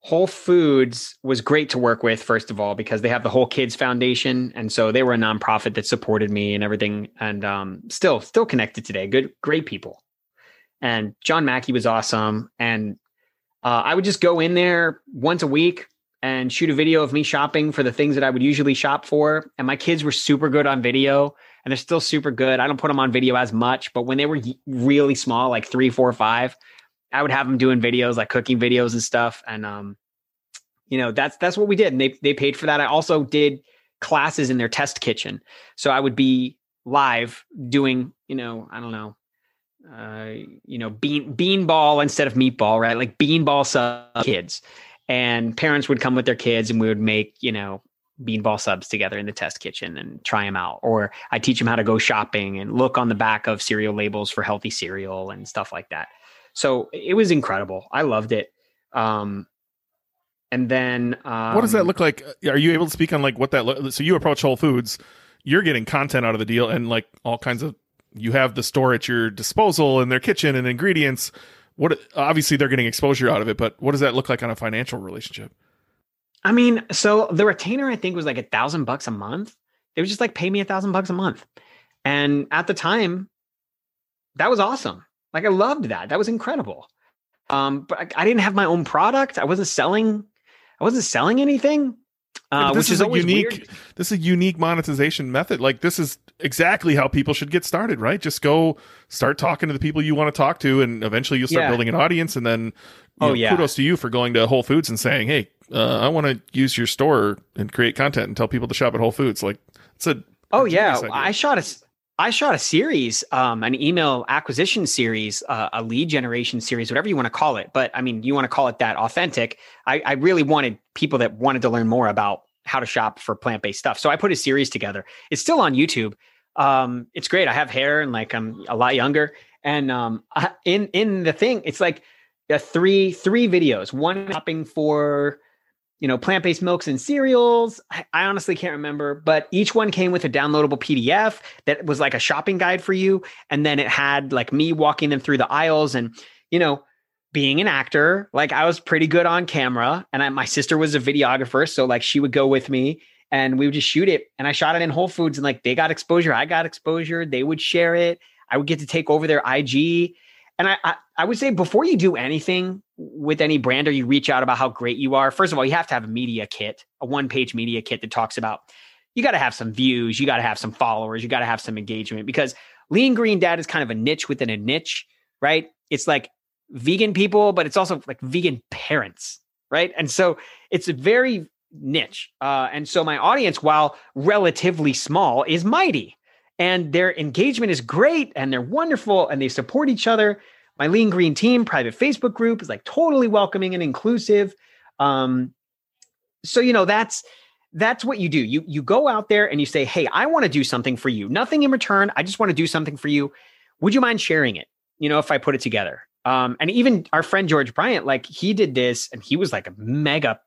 Whole Foods was great to work with, first of all, because they have the Whole Kids Foundation, and so they were a nonprofit that supported me and everything, and um, still still connected today. Good, great people. And John Mackey was awesome, and uh, I would just go in there once a week and shoot a video of me shopping for the things that I would usually shop for. And my kids were super good on video. and they're still super good. I don't put them on video as much, but when they were really small, like three, four, five, I would have them doing videos like cooking videos and stuff. And um, you know, that's that's what we did. And they they paid for that. I also did classes in their test kitchen. So I would be live doing, you know, I don't know, uh, you know, bean beanball instead of meatball, right? Like beanball sub kids. And parents would come with their kids and we would make, you know, beanball subs together in the test kitchen and try them out. Or I teach them how to go shopping and look on the back of cereal labels for healthy cereal and stuff like that. So it was incredible. I loved it. Um, and then um, what does that um, look like? Are you able to speak on like what that? Lo- so you approach Whole Foods, you're getting content out of the deal and like all kinds of you have the store at your disposal in their kitchen and ingredients. What obviously they're getting exposure out of it, but what does that look like on a financial relationship? I mean, so the retainer I think was like a thousand bucks a month. They would just like pay me a thousand bucks a month, and at the time, that was awesome. Like I loved that. That was incredible. Um, but I, I didn't have my own product. I wasn't selling. I wasn't selling anything. Uh, this which is, is a unique. Weird. This is a unique monetization method. Like this is exactly how people should get started, right? Just go start talking to the people you want to talk to, and eventually you'll start yeah. building an audience. And then, oh know, yeah, kudos to you for going to Whole Foods and saying, "Hey, uh, I want to use your store and create content and tell people to shop at Whole Foods." Like it's a oh yeah, idea. I shot a I shot a series, um, an email acquisition series, uh, a lead generation series, whatever you want to call it. But I mean, you want to call it that authentic. I, I really wanted people that wanted to learn more about how to shop for plant based stuff. So I put a series together. It's still on YouTube. Um, it's great. I have hair and like I'm a lot younger. And um, I, in in the thing, it's like a three three videos. One shopping for you know, plant based milks and cereals. I, I, honestly can't remember, but each one came with a downloadable PDF that was like a shopping guide for you. And then it had like me walking them through the aisles and, you know, being an actor, like I was pretty good on camera. And I, my sister was a videographer. So like she would go with me and we would just shoot it. And I shot it in Whole Foods and like they got exposure. I got exposure. They would share it. I would get to take over their IG. And I, I, I would say before you do anything with any brand or you reach out about how great you are, first of all, you have to have a media kit, a one page media kit that talks about you got to have some views, you got to have some followers, you got to have some engagement because Lean Green Dad is kind of a niche within a niche, right? It's like vegan people, but it's also like vegan parents, right? And so it's a very niche. Uh, and so my audience, while relatively small, is mighty and their engagement is great and they're wonderful and they support each other. My Lean Green Team private Facebook group is like totally welcoming and inclusive. Um, so you know that's that's what you do. You you go out there and you say, "Hey, I want to do something for you. Nothing in return. I just want to do something for you. Would you mind sharing it? You know, if I put it together." Um, and even our friend George Bryant, like he did this, and he was like a mega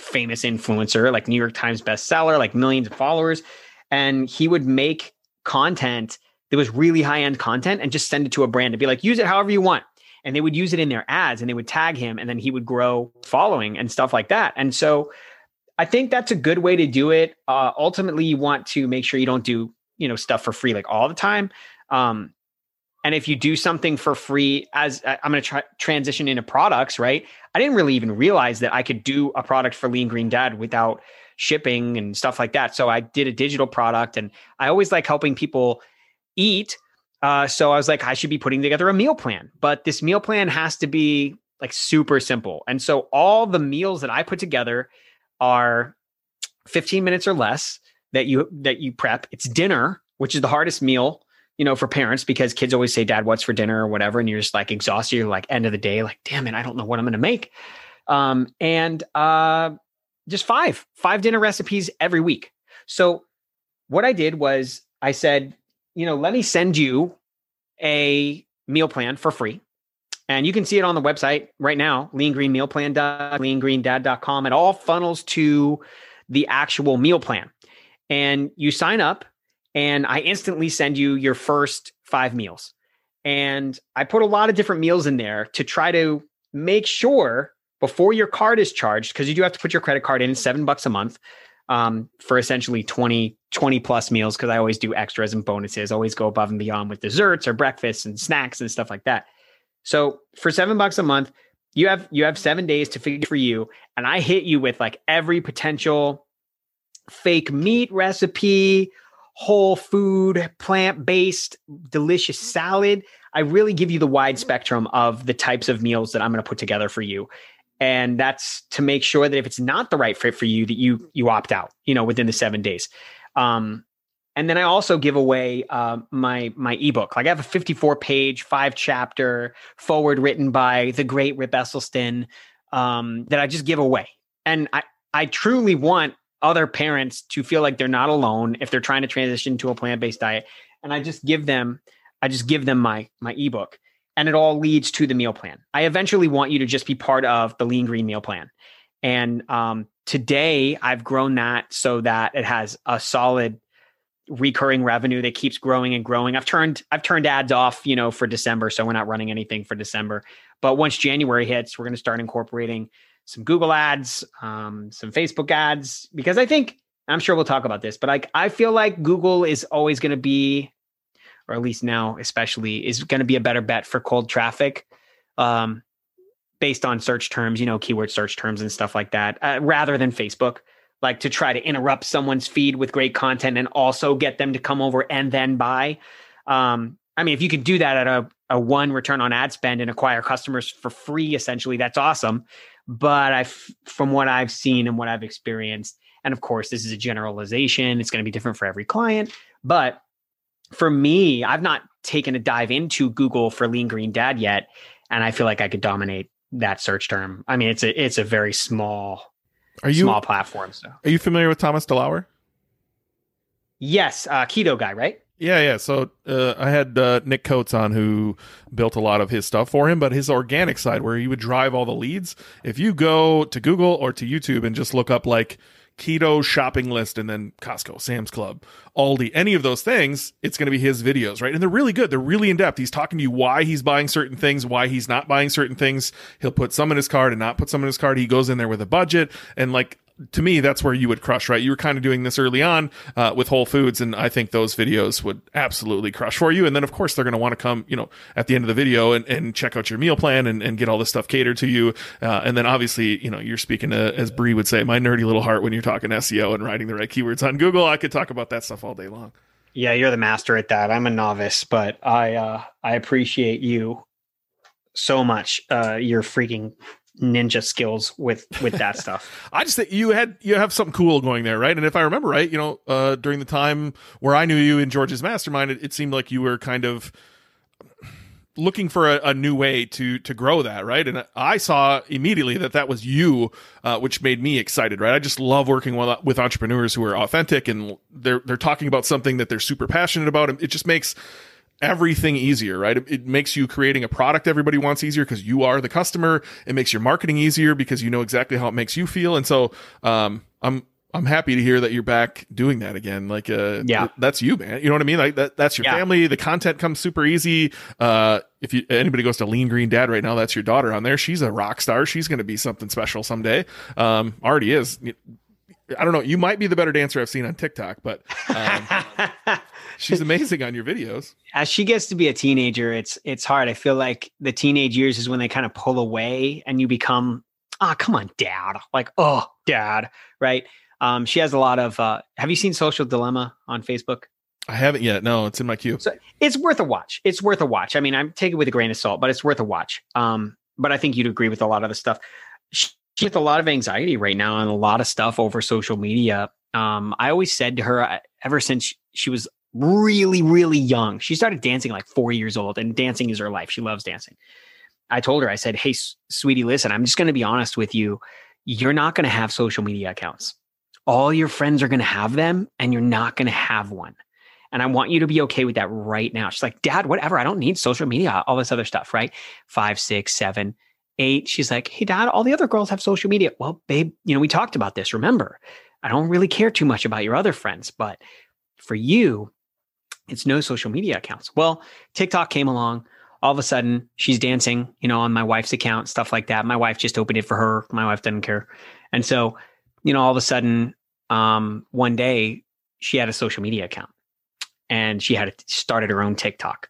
famous influencer, like New York Times bestseller, like millions of followers, and he would make content that was really high end content and just send it to a brand and be like, use it however you want. And they would use it in their ads and they would tag him and then he would grow following and stuff like that. And so I think that's a good way to do it. Uh, ultimately, you want to make sure you don't do, you know, stuff for free like all the time. Um, and if you do something for free, as I'm going to try transition into products, right? I didn't really even realize that I could do a product for Lean Green Dad without shipping and stuff like that. So I did a digital product, and I always like helping people eat. Uh, so I was like, I should be putting together a meal plan, but this meal plan has to be like super simple. And so all the meals that I put together are 15 minutes or less that you that you prep. It's dinner, which is the hardest meal, you know, for parents because kids always say, "Dad, what's for dinner?" or whatever, and you're just like exhausted. You're like end of the day, like, damn it, I don't know what I'm going to make. Um, and uh, just five, five dinner recipes every week. So what I did was I said, you know, let me send you a meal plan for free. And you can see it on the website right now, lean green meal plan, leangreendad.com. It all funnels to the actual meal plan. And you sign up, and I instantly send you your first five meals. And I put a lot of different meals in there to try to make sure before your card is charged, because you do have to put your credit card in seven bucks a month um, for essentially 20, 20 plus meals. Cause I always do extras and bonuses, always go above and beyond with desserts or breakfasts and snacks and stuff like that. So for seven bucks a month, you have you have seven days to figure for you. And I hit you with like every potential fake meat recipe, whole food, plant based, delicious salad. I really give you the wide spectrum of the types of meals that I'm going to put together for you. And that's to make sure that if it's not the right fit for you, that you you opt out, you know, within the seven days. Um, and then I also give away uh, my my ebook. Like I have a 54 page, five chapter forward written by the great Rip Esselstyn um, that I just give away. And I I truly want other parents to feel like they're not alone if they're trying to transition to a plant based diet. And I just give them I just give them my my ebook, and it all leads to the meal plan. I eventually want you to just be part of the Lean Green meal plan. And um, today I've grown that so that it has a solid recurring revenue that keeps growing and growing. I've turned I've turned ads off, you know, for December, so we're not running anything for December. But once January hits, we're going to start incorporating some Google ads, um, some Facebook ads, because I think I'm sure we'll talk about this, but like I feel like Google is always going to be, or at least now especially, is going to be a better bet for cold traffic. Um, based on search terms, you know, keyword search terms and stuff like that, uh, rather than Facebook like to try to interrupt someone's feed with great content and also get them to come over and then buy. Um, I mean, if you could do that at a, a one return on ad spend and acquire customers for free, essentially, that's awesome. But I, from what I've seen and what I've experienced, and of course, this is a generalization, it's going to be different for every client. But for me, I've not taken a dive into Google for Lean Green Dad yet, and I feel like I could dominate that search term. I mean, it's a it's a very small are you small platforms. So. Are you familiar with Thomas DeLauer? Yes, uh, keto guy, right? Yeah, yeah. So uh, I had uh, Nick Coates on who built a lot of his stuff for him, but his organic side where he would drive all the leads. If you go to Google or to YouTube and just look up like keto shopping list and then Costco, Sam's Club, Aldi, any of those things, it's going to be his videos, right? And they're really good. They're really in depth. He's talking to you why he's buying certain things, why he's not buying certain things. He'll put some in his card and not put some in his card. He goes in there with a budget and like to me, that's where you would crush, right? You were kind of doing this early on uh, with Whole Foods, and I think those videos would absolutely crush for you. And then, of course, they're going to want to come, you know, at the end of the video and, and check out your meal plan and, and get all this stuff catered to you. Uh, and then, obviously, you know, you're speaking to, as Bree would say, my nerdy little heart when you're talking SEO and writing the right keywords on Google. I could talk about that stuff all day long. Yeah, you're the master at that. I'm a novice, but I uh, I appreciate you so much. Uh, you're freaking ninja skills with with that stuff. I just think you had you have something cool going there, right? And if I remember right, you know, uh, during the time where I knew you in George's mastermind, it, it seemed like you were kind of looking for a, a, new way to to grow that, right? And I saw immediately that that was you, uh, which made me excited, right? I just love working with, with entrepreneurs who are authentic and they're they're talking about something that they're super passionate about. And it just makes everything easier, right? It, it, makes you creating a product everybody wants easier because you are the customer. It makes your marketing easier because you know exactly how it makes you feel. And so, um, I'm, I'm happy to hear that you're back doing that again. Like, uh, yeah, that's you, man. You know what I mean? Like that, that's your yeah. family. The content comes super easy. Uh, if you, anybody goes to Lean Green Dad right now, that's your daughter on there. She's a rock star. She's going to be something special someday. Um, already is. I don't know. You might be the better dancer I've seen on TikTok, but um, she's amazing on your videos. As she gets to be a teenager, it's it's hard. I feel like the teenage years is when they kind of pull away, and you become, ah, oh, come on, dad. Like, oh, dad, right? Um, she has a lot of. Uh, have you seen Social Dilemma on Facebook? I haven't yet. No, it's in my queue. So it's worth a watch. It's worth a watch. I mean, I'm taking it with a grain of salt, but it's worth a watch. Um, but I think you'd agree with a lot of the stuff. She, with a lot of anxiety right now and a lot of stuff over social media. Um, I always said to her ever since she was really, really young, she started dancing like four years old, and dancing is her life. She loves dancing. I told her, I said, Hey, sweetie, listen, I'm just going to be honest with you. You're not going to have social media accounts. All your friends are going to have them, and you're not going to have one. And I want you to be okay with that right now. She's like, Dad, whatever. I don't need social media, all this other stuff, right? Five, six, seven eight, she's like, Hey, dad, all the other girls have social media. Well, babe, you know, we talked about this. Remember, I don't really care too much about your other friends, but for you, it's no social media accounts. Well, TikTok came along. All of a sudden, she's dancing, you know, on my wife's account, stuff like that. My wife just opened it for her. My wife doesn't care. And so, you know, all of a sudden, um, one day she had a social media account and she had started her own TikTok.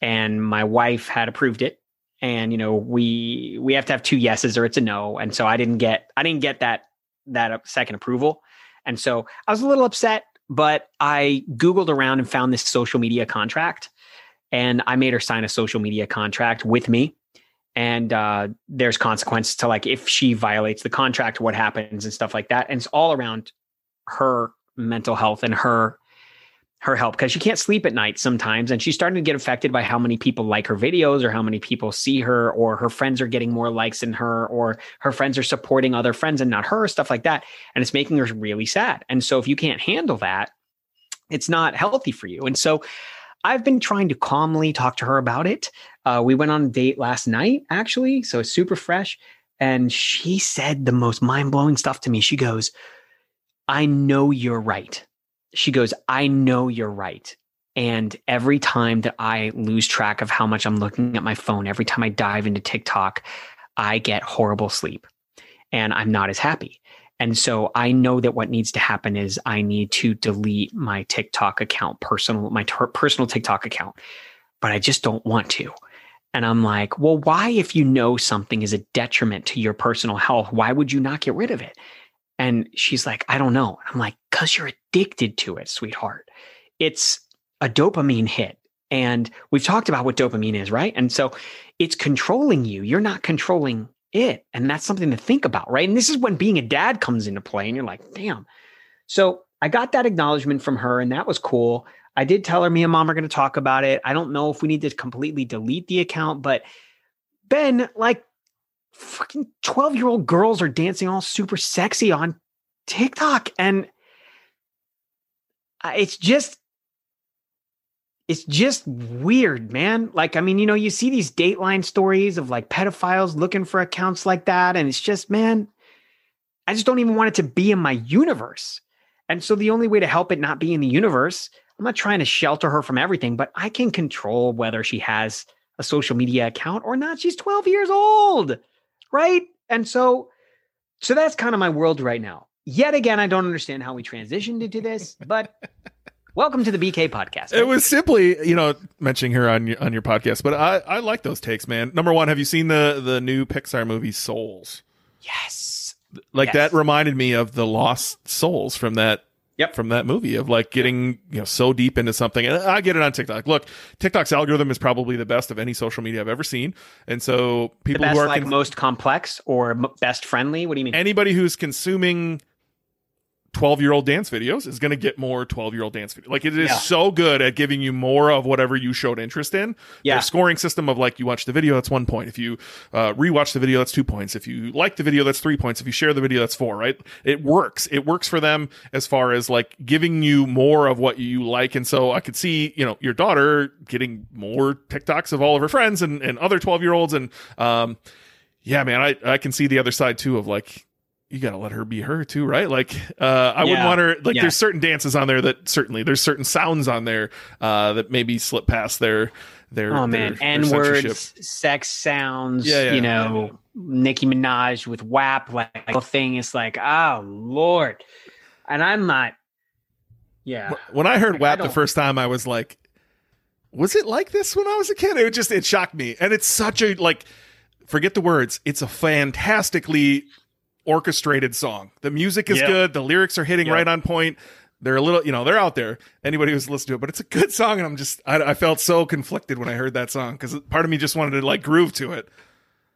And my wife had approved it and you know we we have to have two yeses or it's a no and so i didn't get i didn't get that that second approval and so i was a little upset but I Googled around and found this social media contract. And I made her sign a social media contract with me. And uh, there's consequences to like if she violates the contract, what happens and stuff like that. And it's all around her mental health and her her help because she can't sleep at night sometimes and she's starting to get affected by how many people like her videos or how many people see her or her friends are getting more likes than her or her friends are supporting other friends and not her stuff like that and it's making her really sad. And so if you can't handle that it's not healthy for you. And so i've been trying to calmly talk to her about it. Uh, we went on a date last night actually so it's super fresh and she said the most mind-blowing stuff to me. She goes i know you're right she goes, I know you're right. And every time that I lose track of how much I'm looking at my phone, every time I dive into TikTok, I get horrible sleep and I'm not as happy. And so I know that what needs to happen is I need to delete my TikTok account, personal, my personal TikTok account, but I just don't want to. And I'm like, well, why, if you know something is a detriment to your personal health, why would you not get rid of it? And she's like, I don't know. I'm like, because you're addicted to it, sweetheart. It's a dopamine hit. And we've talked about what dopamine is, right? And so it's controlling you. You're not controlling it. And that's something to think about, right? And this is when being a dad comes into play and you're like, damn. So I got that acknowledgement from her and that was cool. I did tell her me and mom are going to talk about it. I don't know if we need to completely delete the account, but Ben, like fucking 12 year old girls are dancing all super sexy on TikTok. And it's just, it's just weird, man. Like, I mean, you know, you see these Dateline stories of like pedophiles looking for accounts like that. And it's just, man, I just don't even want it to be in my universe. And so the only way to help it not be in the universe, I'm not trying to shelter her from everything, but I can control whether she has a social media account or not. She's 12 years old right? And so, so that's kind of my world right now. Yet again, I don't understand how we transitioned into this, but welcome to the BK podcast. Right? It was simply, you know, mentioning her on your on your podcast, but I I like those takes, man. Number one, have you seen the the new Pixar movie Souls? Yes. Like yes. that reminded me of the Lost Souls from that Yep. From that movie of like getting, you know, so deep into something. And I get it on TikTok. Look, TikTok's algorithm is probably the best of any social media I've ever seen. And so people best, who are like most complex or best friendly, what do you mean? Anybody who's consuming 12 year old dance videos is going to get more 12 year old dance videos. Like it is yeah. so good at giving you more of whatever you showed interest in. Yeah. Their scoring system of like you watch the video, that's one point. If you uh, rewatch the video, that's two points. If you like the video, that's three points. If you share the video, that's four, right? It works. It works for them as far as like giving you more of what you like. And so I could see, you know, your daughter getting more TikToks of all of her friends and, and other 12 year olds. And, um, yeah, man, I, I can see the other side too of like, you got to let her be her too, right? Like, uh, I yeah. wouldn't want her, like, yeah. there's certain dances on there that certainly, there's certain sounds on there, uh, that maybe slip past their, their, oh man, N words, sex sounds, yeah, yeah, you know, Nicki Minaj with WAP, like, the thing is like, oh Lord. And I'm not, yeah. When I heard WAP I the first time, I was like, was it like this when I was a kid? It just, it shocked me. And it's such a, like, forget the words. It's a fantastically orchestrated song. The music is yep. good. The lyrics are hitting yep. right on point. They're a little, you know, they're out there. Anybody who's listened to it, but it's a good song, and I'm just, I, I felt so conflicted when I heard that song because part of me just wanted to like groove to it.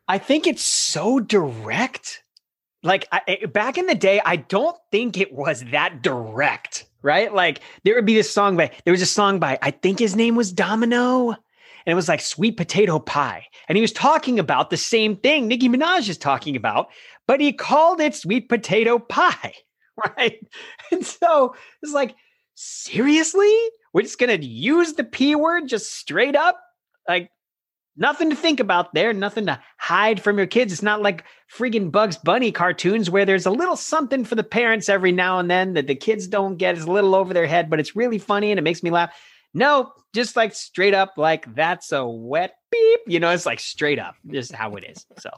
I think it's so direct. Like I, eh, back in the day, I don't think it was that direct, right? Like there would be this song by, there was a song by, I think his name was Domino, and it was like sweet potato pie. And he was talking about the same thing Nicki Minaj is talking about, but he called it sweet potato pie, right? And so it's like, seriously? We're just going to use the P word just straight up? Like, nothing to think about there, nothing to hide from your kids. It's not like friggin' Bugs Bunny cartoons where there's a little something for the parents every now and then that the kids don't get. It's a little over their head, but it's really funny and it makes me laugh. No, just like straight up, like that's a wet beep. You know, it's like straight up, just how it is. So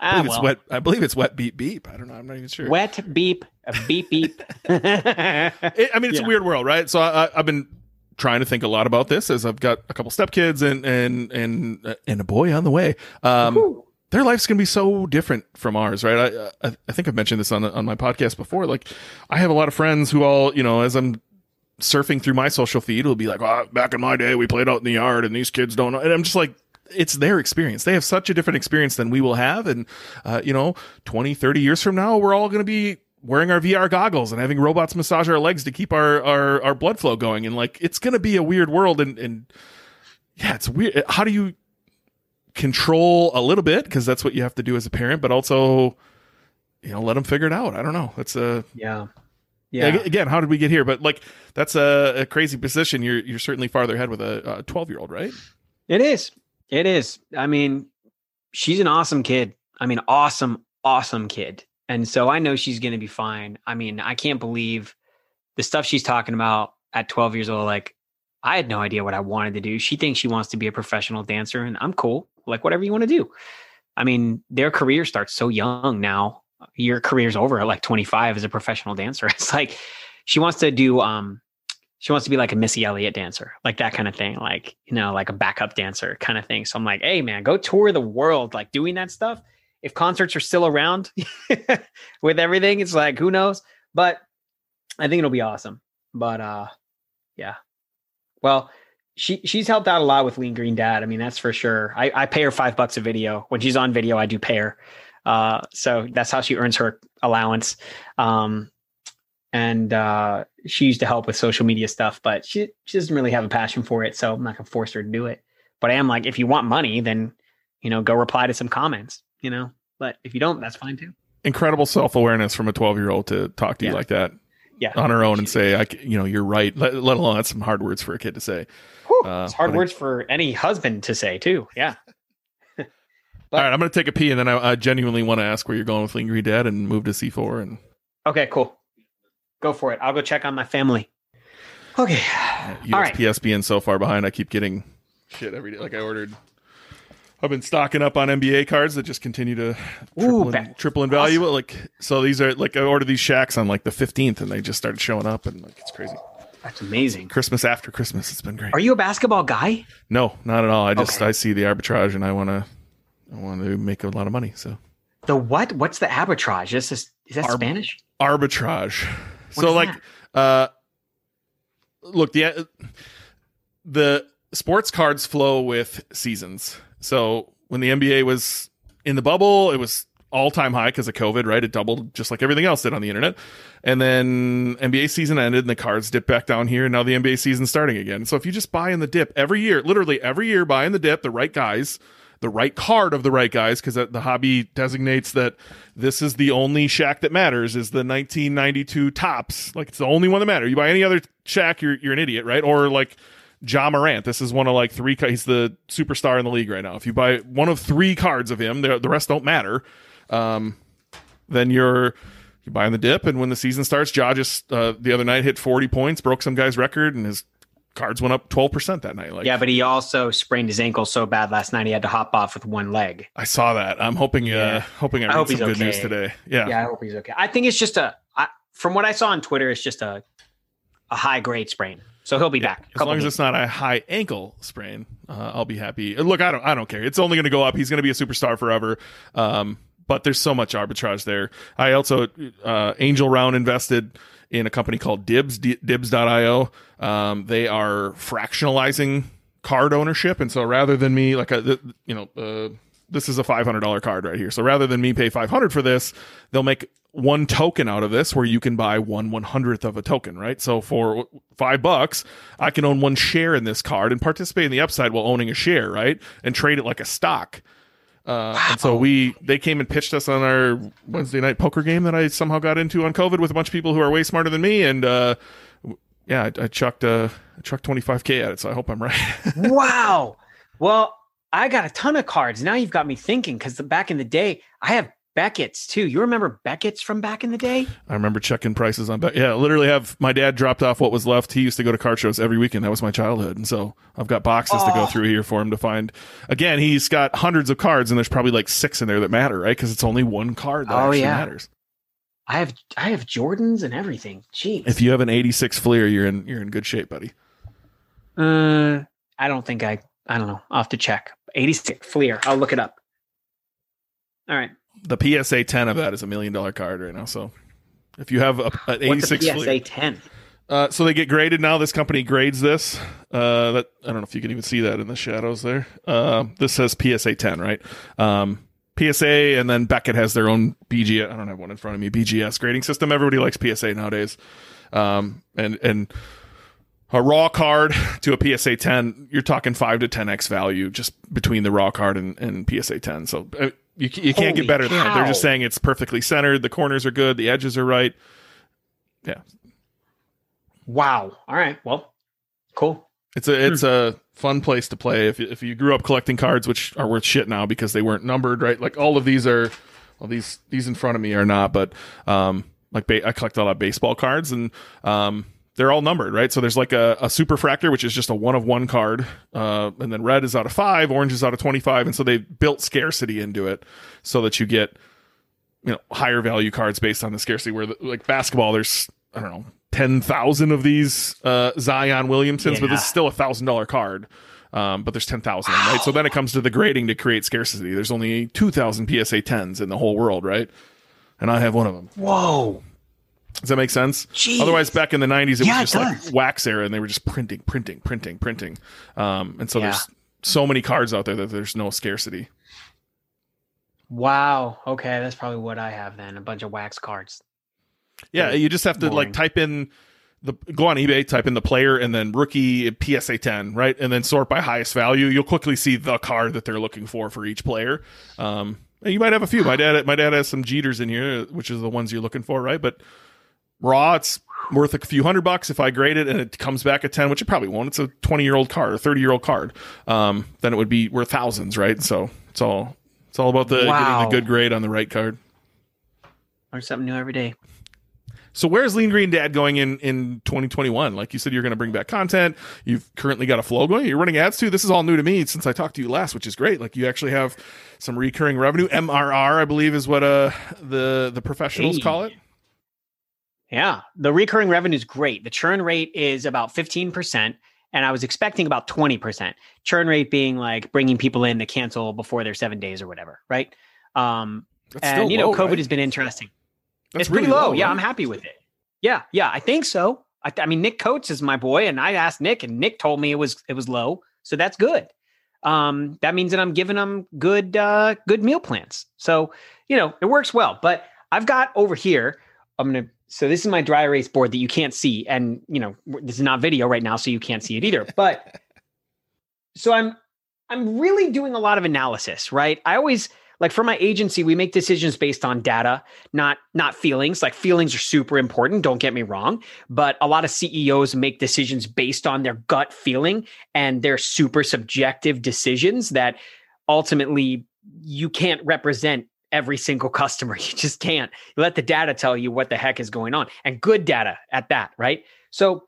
I believe ah, it's wet. I believe it's wet beep beep. I don't know. I'm not even sure. Wet beep, beep beep. it, I mean, it's yeah. a weird world, right? So I, have been trying to think a lot about this as I've got a couple stepkids and and and and a boy on the way. Um, their life's gonna be so different from ours, right? I, I I think I've mentioned this on on my podcast before. Like, I have a lot of friends who all you know as I'm surfing through my social feed, it'll be like, oh, back in my day, we played out in the yard and these kids don't know. And I'm just like, it's their experience. They have such a different experience than we will have. And, uh, you know, 20, 30 years from now, we're all going to be wearing our VR goggles and having robots massage our legs to keep our, our, our blood flow going. And like, it's going to be a weird world. And, and yeah, it's weird. How do you control a little bit? Cause that's what you have to do as a parent, but also, you know, let them figure it out. I don't know. That's a, Yeah. yeah. Again, how did we get here? But like, that's a, a crazy position. You're, you're certainly farther ahead with a 12 year old, right? It is. It is. I mean, she's an awesome kid. I mean, awesome, awesome kid. And so I know she's going to be fine. I mean, I can't believe the stuff she's talking about at 12 years old. Like, I had no idea what I wanted to do. She thinks she wants to be a professional dancer, and I'm cool. Like, whatever you want to do. I mean, their career starts so young now. Your career's over at like 25 as a professional dancer. It's like she wants to do um she wants to be like a Missy Elliott dancer, like that kind of thing, like you know, like a backup dancer kind of thing. So I'm like, hey man, go tour the world, like doing that stuff. If concerts are still around with everything, it's like who knows. But I think it'll be awesome. But uh, yeah. Well, she she's helped out a lot with Lean Green Dad. I mean, that's for sure. I, I pay her five bucks a video when she's on video. I do pay her, uh, so that's how she earns her allowance. Um, and uh, she used to help with social media stuff, but she she doesn't really have a passion for it, so I'm not gonna force her to do it. But I am like, if you want money, then you know, go reply to some comments, you know. But if you don't, that's fine too. Incredible self awareness from a 12 year old to talk to you like that Yeah, on her own and say, I, you know, you're right. Let, let alone that's some hard words for a kid to say. Whew, Uh, it's hard but words for any husband to say too. Yeah. All right, I'm going to take a pee and then I, I genuinely want to ask where you're going with Green Dad and move to C4. And Okay, cool. Go for it. I'll go check on my family. Okay. All right. USPS being so far behind, I keep getting shit every day. Like I ordered, I've been stocking up on NBA cards that just continue to triple, in, ba- triple in value. Like, so these are like, I ordered these Shaqs on like the 15th and they just started showing up and like, it's crazy. That's amazing. Christmas after Christmas. It's been great. Are you a basketball guy? No, not at all. I just Okay. I see the arbitrage and I want to I want to make a lot of money. So The what? What's the arbitrage? Is this is that Arb- Spanish? arbitrage. So like uh look the the sports cards flow with seasons. So when the NBA was in the bubble, it was all time high because of COVID, right? It doubled just like everything else did on the internet. And then NBA season ended and the cards dipped back down here. And now the NBA season's starting again. So if you just buy in the dip every year, literally every year, buy in the dip, the right guys, the right card of the right guys, because the hobby designates that this is the only Shaq that matters is the 1992 Topps. Like it's the only one that matters. You buy any other Shaq, you're, you're an idiot, right? Or like Ja Morant. This is one of like three. He's the superstar in the league right now. If you buy one of three cards of him, the, rest don't matter. Um, then you're you buy the dip, and when the season starts, Ja just uh, the other night hit 40 points, broke some guy's record, and his cards went up 12 percent that night. Like, Yeah, but he also sprained his ankle so bad last night he had to hop off with one leg. I saw that. I'm hoping, uh, Yeah. hoping I, I read hope some he's good news okay. today. Yeah. Yeah, I hope he's okay. I think it's just a I, from what I saw on Twitter, it's just a a high grade sprain. So he'll be back. As long as it's not a high ankle sprain, uh, I'll be happy. Look, I don't, I don't care. It's only going to go up. He's going to be a superstar forever. Um, but there's so much arbitrage there. I also uh, Angel Round invested in a company called Dibbs, Dibbs.io. Um, they are fractionalizing card ownership, and so rather than me, like a, you know, uh, this is a five hundred dollar card right here. So rather than me pay five hundred for this, they'll make one token out of this where you can buy one one hundredth of a token, right? So for five bucks, I can own one share in this card and participate in the upside while owning a share, right? And trade it like a stock. Uh, and so we they came and pitched us on our Wednesday night poker game that I somehow got into on COVID with a bunch of people who are way smarter than me, and uh, yeah, I, I chucked uh, I chucked twenty five k at it. So I hope I'm right. wow. Well, I got a ton of cards. Now you've got me thinking because back in the day, I have Beckett's too. You remember Beckett's from back in the day? I remember checking prices on bet. Yeah, literally have my dad dropped off what was left. He used to go to card shows every weekend. That was my childhood, and so I've got boxes to go Oh. through here for him to find. Again, he's got hundreds of cards, and there's probably like six in there that matter, right? Because it's only one card that Oh, actually yeah. matters. I have I have Jordans and everything. Jeez. If you have an 86 Fleer, you're in you're in good shape, buddy. Uh, I don't think I. I don't know. I'll have to check. 86 Fleer. I'll look it up. All right. The PSA 10 of that is a million dollar card right now. So if you have a, an What's 86 a PSA Fleer, 10? Uh, so they get graded now. This company grades this. Uh, that I don't know if you can even see that in the shadows there. Uh, this says PSA 10, right? Um, PSA, and then Beckett has their own BGS. I don't have one in front of me. BGS grading system. Everybody likes PSA nowadays. Um, and and a raw card to a PSA 10, you're talking five to 10x value just between the raw card and, and PSA 10. So uh, you, you can't Holy get better than that. They're just saying it's perfectly centered. The corners are good. The edges are right. Yeah, Wow. All right. Well, cool. It's a it's a fun place to play if you, if you grew up collecting cards, which are worth shit now because they weren't numbered, right? Like all of these are, well, these these in front of me are not, but um, like ba- I collect a lot of baseball cards and um, they're all numbered, right? So there's like a, a superfractor, which is just a one of one card, uh, and then red is out of five, orange is out of twenty five, and so they built scarcity into it so that you get you know higher value cards based on the scarcity. Where the, like basketball, there's I don't know ten thousand of these uh, Zion Williamsons, but this is still a thousand dollar card. Um, but there's ten thousand, right? So then it comes to the grading to create scarcity. There's only two thousand PSA tens in the whole world, right? And I have one of them. Whoa. Does that make sense? Jeez. Otherwise, back in the '90s, it Yeah, was it just like wax era, and they were just printing, printing, printing, printing. Um, and so Yeah. there's so many cards out there that there's no scarcity. Wow. Okay. That's probably what I have then. A bunch of wax cards. Yeah, Very you just have to boring. like type in the go on eBay, type in the player, and then rookie PSA 10, right, and then sort by highest value. You'll quickly see the card that they're looking for for each player. Um, and you might have a few. My dad, my dad has some Jeters in here, which is the ones you're looking for, right? But raw, it's worth a few hundred bucks if I grade it and it comes back at 10, which it probably won't. It's a 20 year old card or 30 year old card. Um, then it would be worth thousands, right? So it's all it's all about the Wow. getting the good grade on the right card. Learn something new every day. So where's Lean Green Dad going in in 2021? Like you said, you're going to bring back content. You've currently got a flow going. You're running ads too. This is all new to me since I talked to you last, which is great. Like you actually have some recurring revenue. MRR, I believe, is what uh the the professionals Hey. call it. Yeah. The recurring revenue is great. The churn rate is about 15%. And I was expecting about 20%. Churn rate being like bringing people in to cancel before their seven days or whatever. Right. Um, That's and you know, low, COVID right? has been interesting. That's it's pretty really low. yeah, right? I'm happy with it. Yeah, yeah, I think so. I, I mean, Nick Coates is my boy, and I asked Nick, and Nick told me it was it was low, so that's good. Um, that means that I'm giving them good uh, good meal plans. So you know, it works well. But I've got over here. I'm gonna. So this is my dry erase board that you can't see, and you know, this is not video right now, so you can't see it either. But so I'm I'm really doing a lot of analysis, right? I always like for my agency, we make decisions based on data, not not feelings. Like feelings are super important, don't get me wrong, but a lot of CEOs make decisions based on their gut feeling and their super subjective decisions that ultimately you can't represent every single customer. You just can't. You let the data tell you what the heck is going on and good data at that, right? So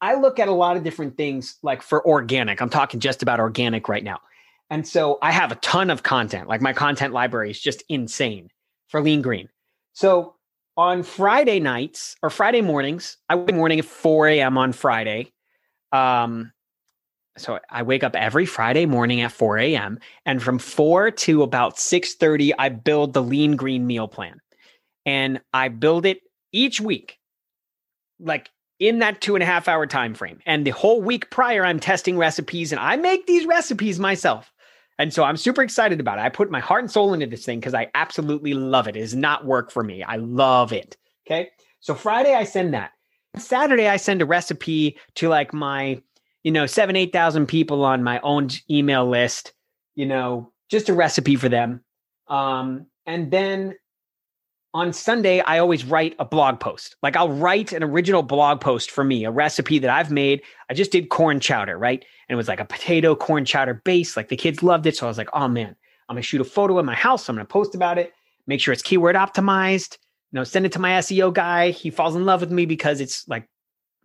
I look at a lot of different things like for organic. I'm talking just about organic right now. And so I have a ton of content. Like my content library is just insane for Lean Green. So on Friday nights or Friday mornings, I wake morning at 4 a.m. on Friday. Um, so I wake up every Friday morning at 4 a.m. and from 4 to about 6:30, I build the Lean Green meal plan. And I build it each week, like in that two and a half hour time frame. And the whole week prior, I'm testing recipes and I make these recipes myself. And so I'm super excited about it. I put my heart and soul into this thing because I absolutely love it. It does not work for me. I love it. Okay. So Friday, I send that. Saturday, I send a recipe to like my, you know, seven, 8,000 people on my own email list, you know, just a recipe for them. Um, and then on Sunday, I always write a blog post. Like I'll write an original blog post for me, a recipe that I've made. I just did corn chowder, right? And it was like a potato corn chowder base. Like the kids loved it. So I was like, oh man, I'm gonna shoot a photo in my house. I'm gonna post about it, make sure it's keyword optimized, you know, send it to my SEO guy. He falls in love with me because it's like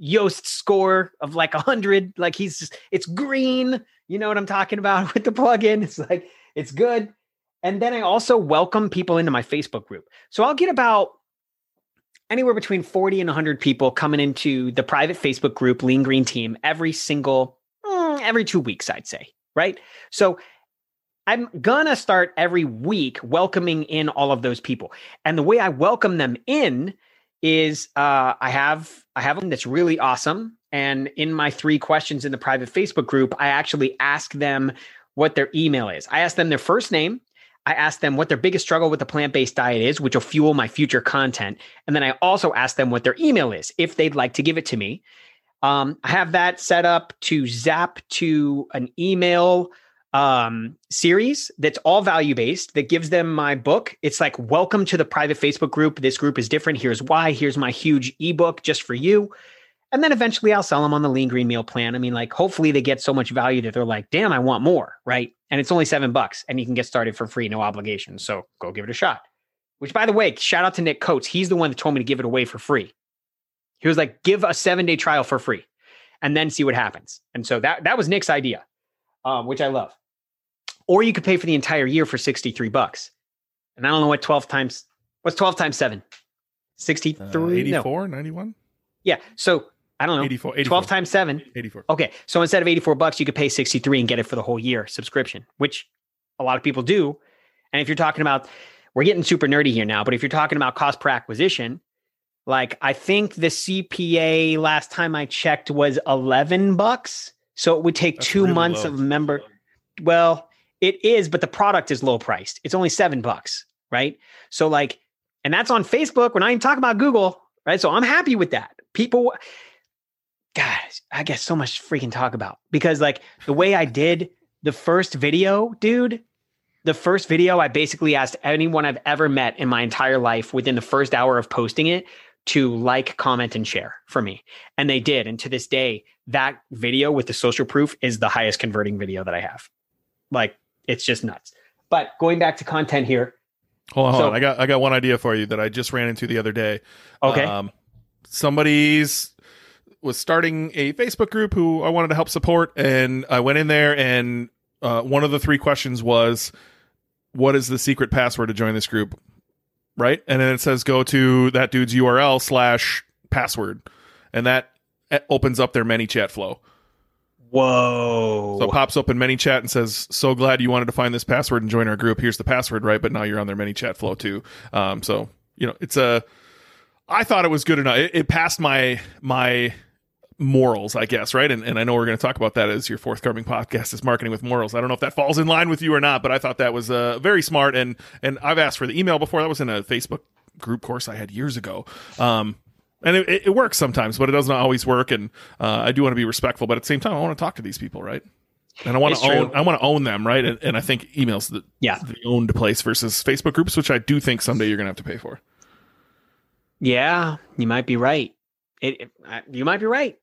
Yoast score of like a hundred. Like he's just, it's green. You know what I'm talking about with the plugin. It's like, it's good. And then I also welcome people into my Facebook group. So I'll get about anywhere between 40 and 100 people coming into the private Facebook group, Lean Green Team, every single, mm, every two weeks, I'd say. Right. So I'm gonna start every week welcoming in all of those people. And the way I welcome them in is uh, I have I have one that's really awesome. And in my three questions in the private Facebook group, I actually ask them what their email is. I ask them their first name. I ask them what their biggest struggle with the plant based diet is, which will fuel my future content. And then I also ask them what their email is if they'd like to give it to me. Um, I have that set up to zap to an email um, series that's all value based that gives them my book. It's like, welcome to the private Facebook group. This group is different. Here's why. Here's my huge ebook just for you. And then eventually I'll sell them on the lean green meal plan. I mean, like, hopefully they get so much value that they're like, damn, I want more. Right. And it's only seven bucks and you can get started for free, no obligation. So go give it a shot. Which, by the way, shout out to Nick Coates. He's the one that told me to give it away for free. He was like, give a seven day trial for free and then see what happens. And so that, that was Nick's idea, um, which I love. Or you could pay for the entire year for 63 bucks. And I don't know what 12 times, what's 12 times seven? 63? Uh, 84, no. 91? Yeah. So I don't know. 84, 84. 12 times seven. 84. Okay. So instead of 84 bucks, you could pay 63 and get it for the whole year subscription, which a lot of people do. And if you're talking about, we're getting super nerdy here now, but if you're talking about cost per acquisition, like I think the CPA last time I checked was 11 bucks. So it would take That's two really months low. of member. Well, it is, but the product is low priced. It's only seven bucks, right? So like, and that's on Facebook. We're not even talking about Google, right? So I'm happy with that. People, guys, I get so much freaking talk about because like the way I did the first video, dude, the first video, I basically asked anyone I've ever met in my entire life within the first hour of posting it to like, comment, and share for me. And they did. And to this day, that video with the social proof is the highest converting video that I have. Like, it's just nuts. But going back to content here. Hold on, hold on. I got I got one idea for you that I just ran into the other day. Okay. Um, somebody's was starting a Facebook group who I wanted to help support, and I went in there, and uh, one of the three questions was, "What is the secret password to join this group?" Right, and then it says, "Go to that dude's URL slash password," and that eh, opens up their ManyChat flow. Whoa. So it pops up in ManyChat and says, So glad you wanted to find this password and join our group. Here's the password, right? But now you're on their ManyChat flow too. Um, so, you know, it's a, I thought it was good enough. It, it passed my, my, morals, I guess, right? And, and I know we're going to talk about that as your forthcoming podcast is marketing with morals. I don't know if that falls in line with you or not, but I thought that was uh, very smart. And and I've asked for the email before. That was in a Facebook group course I had years ago. Um, and it, it, works sometimes, but it doesn't always work. And uh, I do want to be respectful, but at the same time, I want to talk to these people, right? And I want to own. True. I want to own them, right? And, and I think emails the yeah the owned place versus Facebook groups, which I do think someday you're going to have to pay for. Yeah, you might be right. It, it you might be right.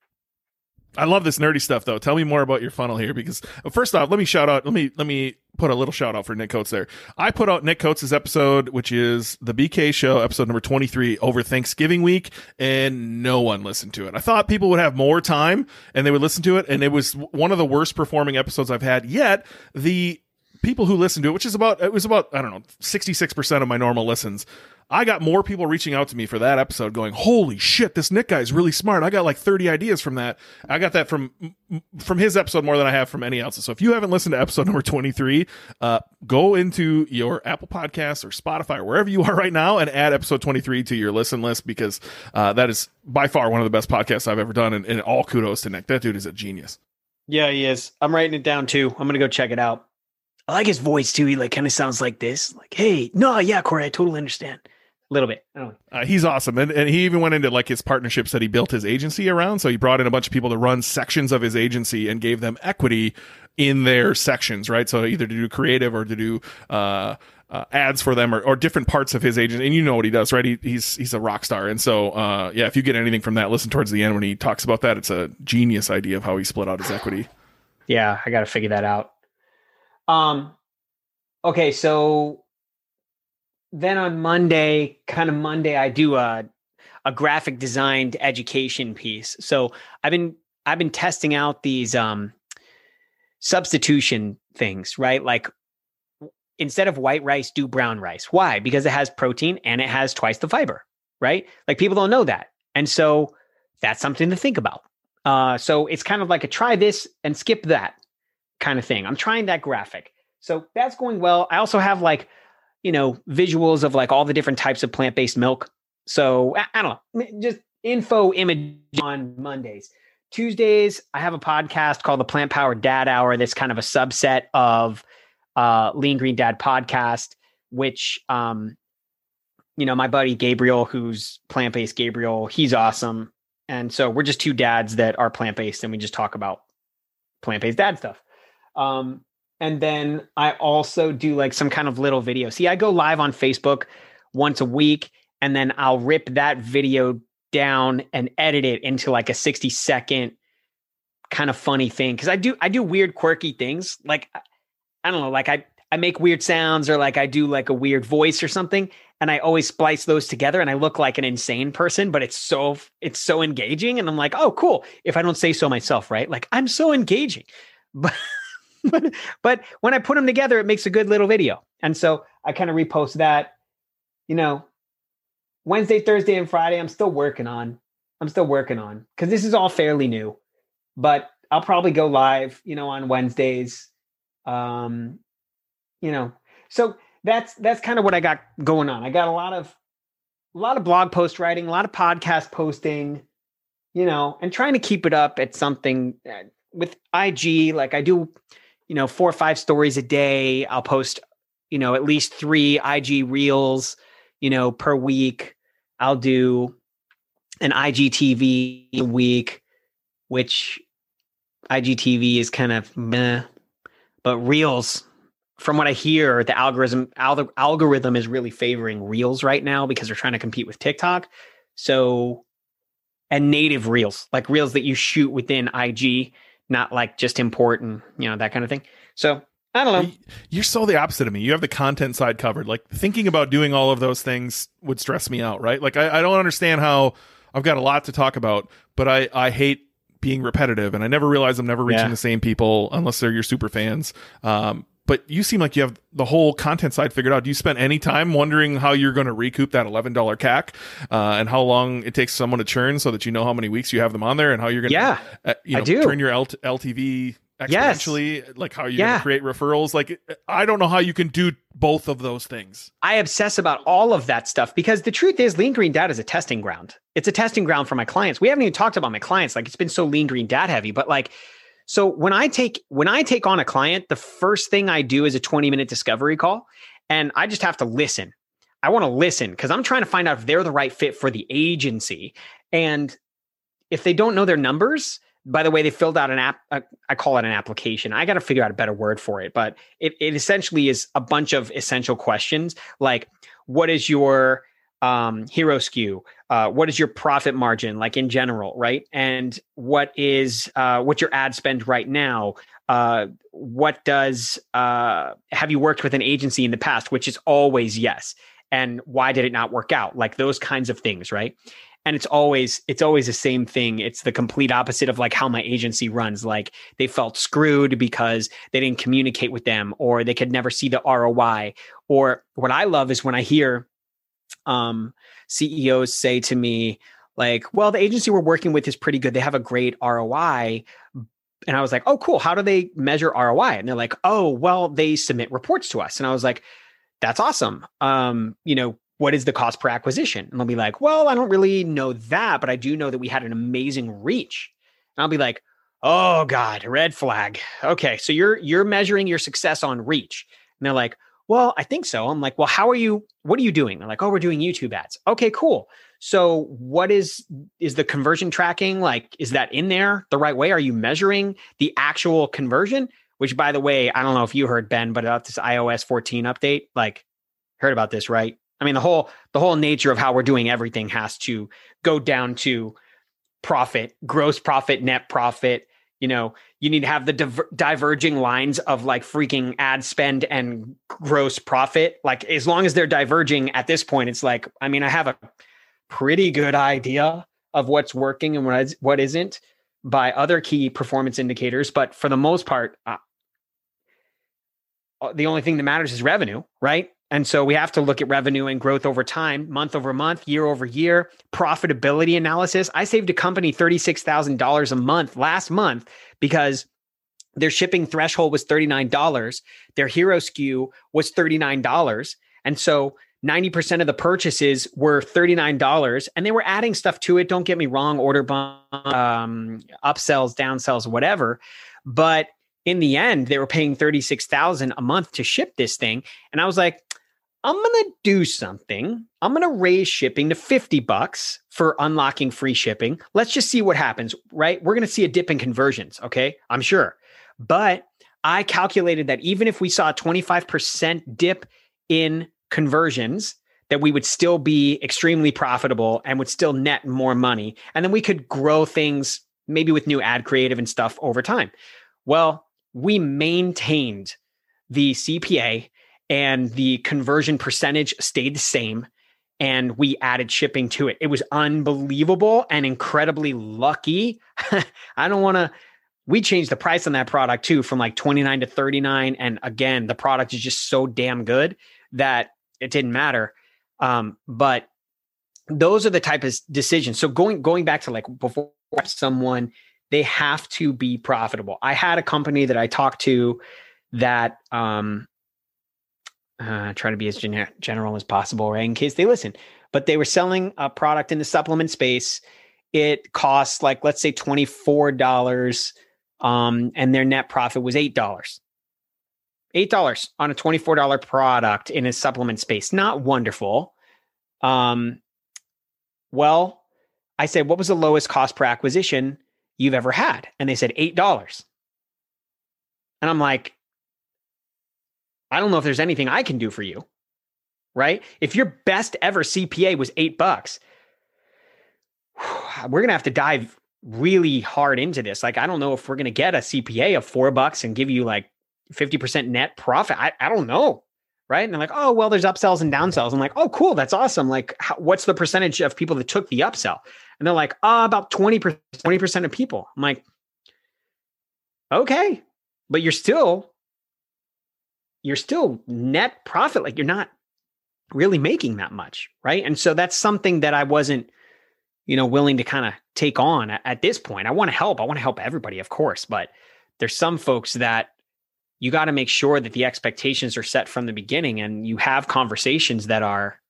I love this nerdy stuff though. Tell me more about your funnel here because uh, first off, let me shout out. Let me let me put a little shout out for Nick Coates there. I put out Nick Coates' episode, which is the BK show, episode number 23 over Thanksgiving week, and no one listened to it. I thought people would have more time and they would listen to it, and it was one of the worst performing episodes I've had yet. The people who listened to it, which is about, it was about, I don't know, 66% of my normal listens. I got more people reaching out to me for that episode going, holy shit, this Nick guy is really smart. I got like 30 ideas from that. I got that from, from his episode more than I have from any else. So if you haven't listened to episode number 23, uh, go into your Apple Podcasts or Spotify or wherever you are right now and add episode 23 to your listen list because, uh, that is by far one of the best podcasts I've ever done. And, and all kudos to Nick. That dude is a genius. Yeah, he is. I'm writing it down too. I'm going to go check it out. I like his voice too. He like kind of sounds like this, like, "Hey, no, yeah, Cory, I totally understand." A little bit. Uh, he's awesome, and and he even went into like his partnerships that he built his agency around. So he brought in a bunch of people to run sections of his agency and gave them equity in their sections, right? So either to do creative or to do. Uh, uh, ads for them or, or different parts of his agent and you know what he does right he, he's he's a rock star and so uh, yeah if you get anything from that listen towards the end when he talks about that it's a genius idea of how he split out his equity yeah i gotta figure that out um, okay, so then on Monday, kind of Monday, I do a a graphic designed education piece. So I've been I've been testing out these um substitution things, right? Like instead of white rice, do brown rice. Why? Because it has protein and it has twice the fiber, right? Like people don't know that. And so that's something to think about. Uh, so it's kind of like a try this and skip that kind of thing. I'm trying that graphic. So that's going well. I also have like, you know, visuals of like all the different types of plant-based milk. So I, I don't know, just info image on Mondays. Tuesdays, I have a podcast called the Plant Powered Dad Hour. That's kind of a subset of uh, Lean Green Dad podcast, which, um, you know, my buddy Gabriel, who's plant based Gabriel, he's awesome. And so we're just two dads that are plant based and we just talk about plant based dad stuff. Um, and then I also do like some kind of little video. See, I go live on Facebook once a week and then I'll rip that video down and edit it into like a 60 second kind of funny thing. Cuz I do I do weird quirky things. Like I don't know like I I make weird sounds or like I do like a weird voice or something and I always splice those together and I look like an insane person but it's so it's so engaging and I'm like oh cool if I don't say so myself right? Like I'm so engaging. But but, but when I put them together it makes a good little video and so I kind of repost that you know Wednesday, Thursday, and Friday, I'm still working on. I'm still working on because this is all fairly new, but I'll probably go live, you know, on Wednesdays. Um, you know, so that's that's kind of what I got going on. I got a lot of a lot of blog post writing, a lot of podcast posting, you know, and trying to keep it up at something uh, with IG. Like I do, you know, four or five stories a day. I'll post, you know, at least three IG reels, you know, per week. I'll do an IGTV a week, which IGTV is kind of meh, but Reels, from what I hear, the algorithm al- algorithm is really favoring Reels right now because they're trying to compete with TikTok. So, and native Reels, like Reels that you shoot within IG, not like just import and you know that kind of thing. So I don't know. You're so the opposite of me. You have the content side covered. Like thinking about doing all of those things would stress me out, right? Like I, I don't understand how I've got a lot to talk about, but I, I hate being repetitive and I never realize I'm never reaching yeah. the same people unless they're your super fans. Um, but you seem like you have the whole content side figured out. Do you spend any time wondering how you're going to recoup that $11 CAC uh, and how long it takes someone to churn so that you know how many weeks you have them on there and how you're going to yeah, uh, you know, I do. turn your LTV exponentially yes. like how you're yeah. going to create referrals like i don't know how you can do both of those things i obsess about all of that stuff because the truth is lean green Dad is a testing ground it's a testing ground for my clients we haven't even talked about my clients like it's been so lean green Dad heavy but like so when i take when i take on a client the first thing i do is a 20 minute discovery call and i just have to listen i want to listen because i'm trying to find out if they're the right fit for the agency and if they don't know their numbers by the way, they filled out an app. Uh, I call it an application. I got to figure out a better word for it, but it, it essentially is a bunch of essential questions like what is your um, hero SKU? Uh, what is your profit margin like in general, right? And what is uh, what's your ad spend right now? Uh, what does uh, have you worked with an agency in the past? Which is always yes. And why did it not work out? Like those kinds of things, right? and it's always it's always the same thing it's the complete opposite of like how my agency runs like they felt screwed because they didn't communicate with them or they could never see the ROI or what I love is when I hear um CEOs say to me like well the agency we're working with is pretty good they have a great ROI and I was like oh cool how do they measure ROI and they're like oh well they submit reports to us and I was like that's awesome um you know what is the cost per acquisition? And they'll be like, well, I don't really know that, but I do know that we had an amazing reach. And I'll be like, oh God, red flag. Okay. So you're you're measuring your success on reach. And they're like, well, I think so. I'm like, well, how are you? What are you doing? They're like, oh, we're doing YouTube ads. Okay, cool. So what is is the conversion tracking like? Is that in there the right way? Are you measuring the actual conversion? Which, by the way, I don't know if you heard Ben, but about this iOS 14 update, like, heard about this, right? I mean, the whole the whole nature of how we're doing everything has to go down to profit, gross profit, net profit. You know, you need to have the diver- diverging lines of like freaking ad spend and gross profit. Like, as long as they're diverging at this point, it's like, I mean, I have a pretty good idea of what's working and what is, what isn't by other key performance indicators. But for the most part, uh, the only thing that matters is revenue, right? And so we have to look at revenue and growth over time, month over month, year over year, profitability analysis. I saved a company $36,000 a month last month because their shipping threshold was $39. Their hero SKU was $39. And so 90% of the purchases were $39 and they were adding stuff to it. Don't get me wrong, order bump, um, upsells, downsells, whatever. But in the end, they were paying 36,000 a month to ship this thing. And I was like, I'm going to do something. I'm going to raise shipping to 50 bucks for unlocking free shipping. Let's just see what happens, right? We're going to see a dip in conversions, okay? I'm sure. But I calculated that even if we saw a 25% dip in conversions, that we would still be extremely profitable and would still net more money. And then we could grow things maybe with new ad creative and stuff over time. Well, we maintained the CPA and the conversion percentage stayed the same and we added shipping to it. It was unbelievable and incredibly lucky. I don't want to we changed the price on that product too from like 29 to 39 and again, the product is just so damn good that it didn't matter. Um, but those are the type of decisions. So going going back to like before someone they have to be profitable. I had a company that I talked to that um uh, try to be as gener- general as possible, right? In case they listen. But they were selling a product in the supplement space. It costs like let's say twenty four dollars, um, and their net profit was eight dollars. Eight dollars on a twenty four dollar product in a supplement space, not wonderful. Um, well, I said, what was the lowest cost per acquisition you've ever had? And they said eight dollars. And I'm like, I don't know if there's anything I can do for you. Right? If your best ever CPA was eight bucks, we're going to have to dive really hard into this. Like, I don't know if we're going to get a CPA of four bucks and give you like 50% net profit. I, I don't know. Right. And they're like, oh, well, there's upsells and downsells. I'm like, oh, cool. That's awesome. Like, how, what's the percentage of people that took the upsell? And they're like, oh, about 20%, 20% of people. I'm like, okay, but you're still you're still net profit. Like you're not really making that much. Right. And so that's something that I wasn't, you know, willing to kind of take on at, this point. I want to help. I want to help everybody, of course. But there's some folks that you got to make sure that the expectations are set from the beginning and you have conversations that are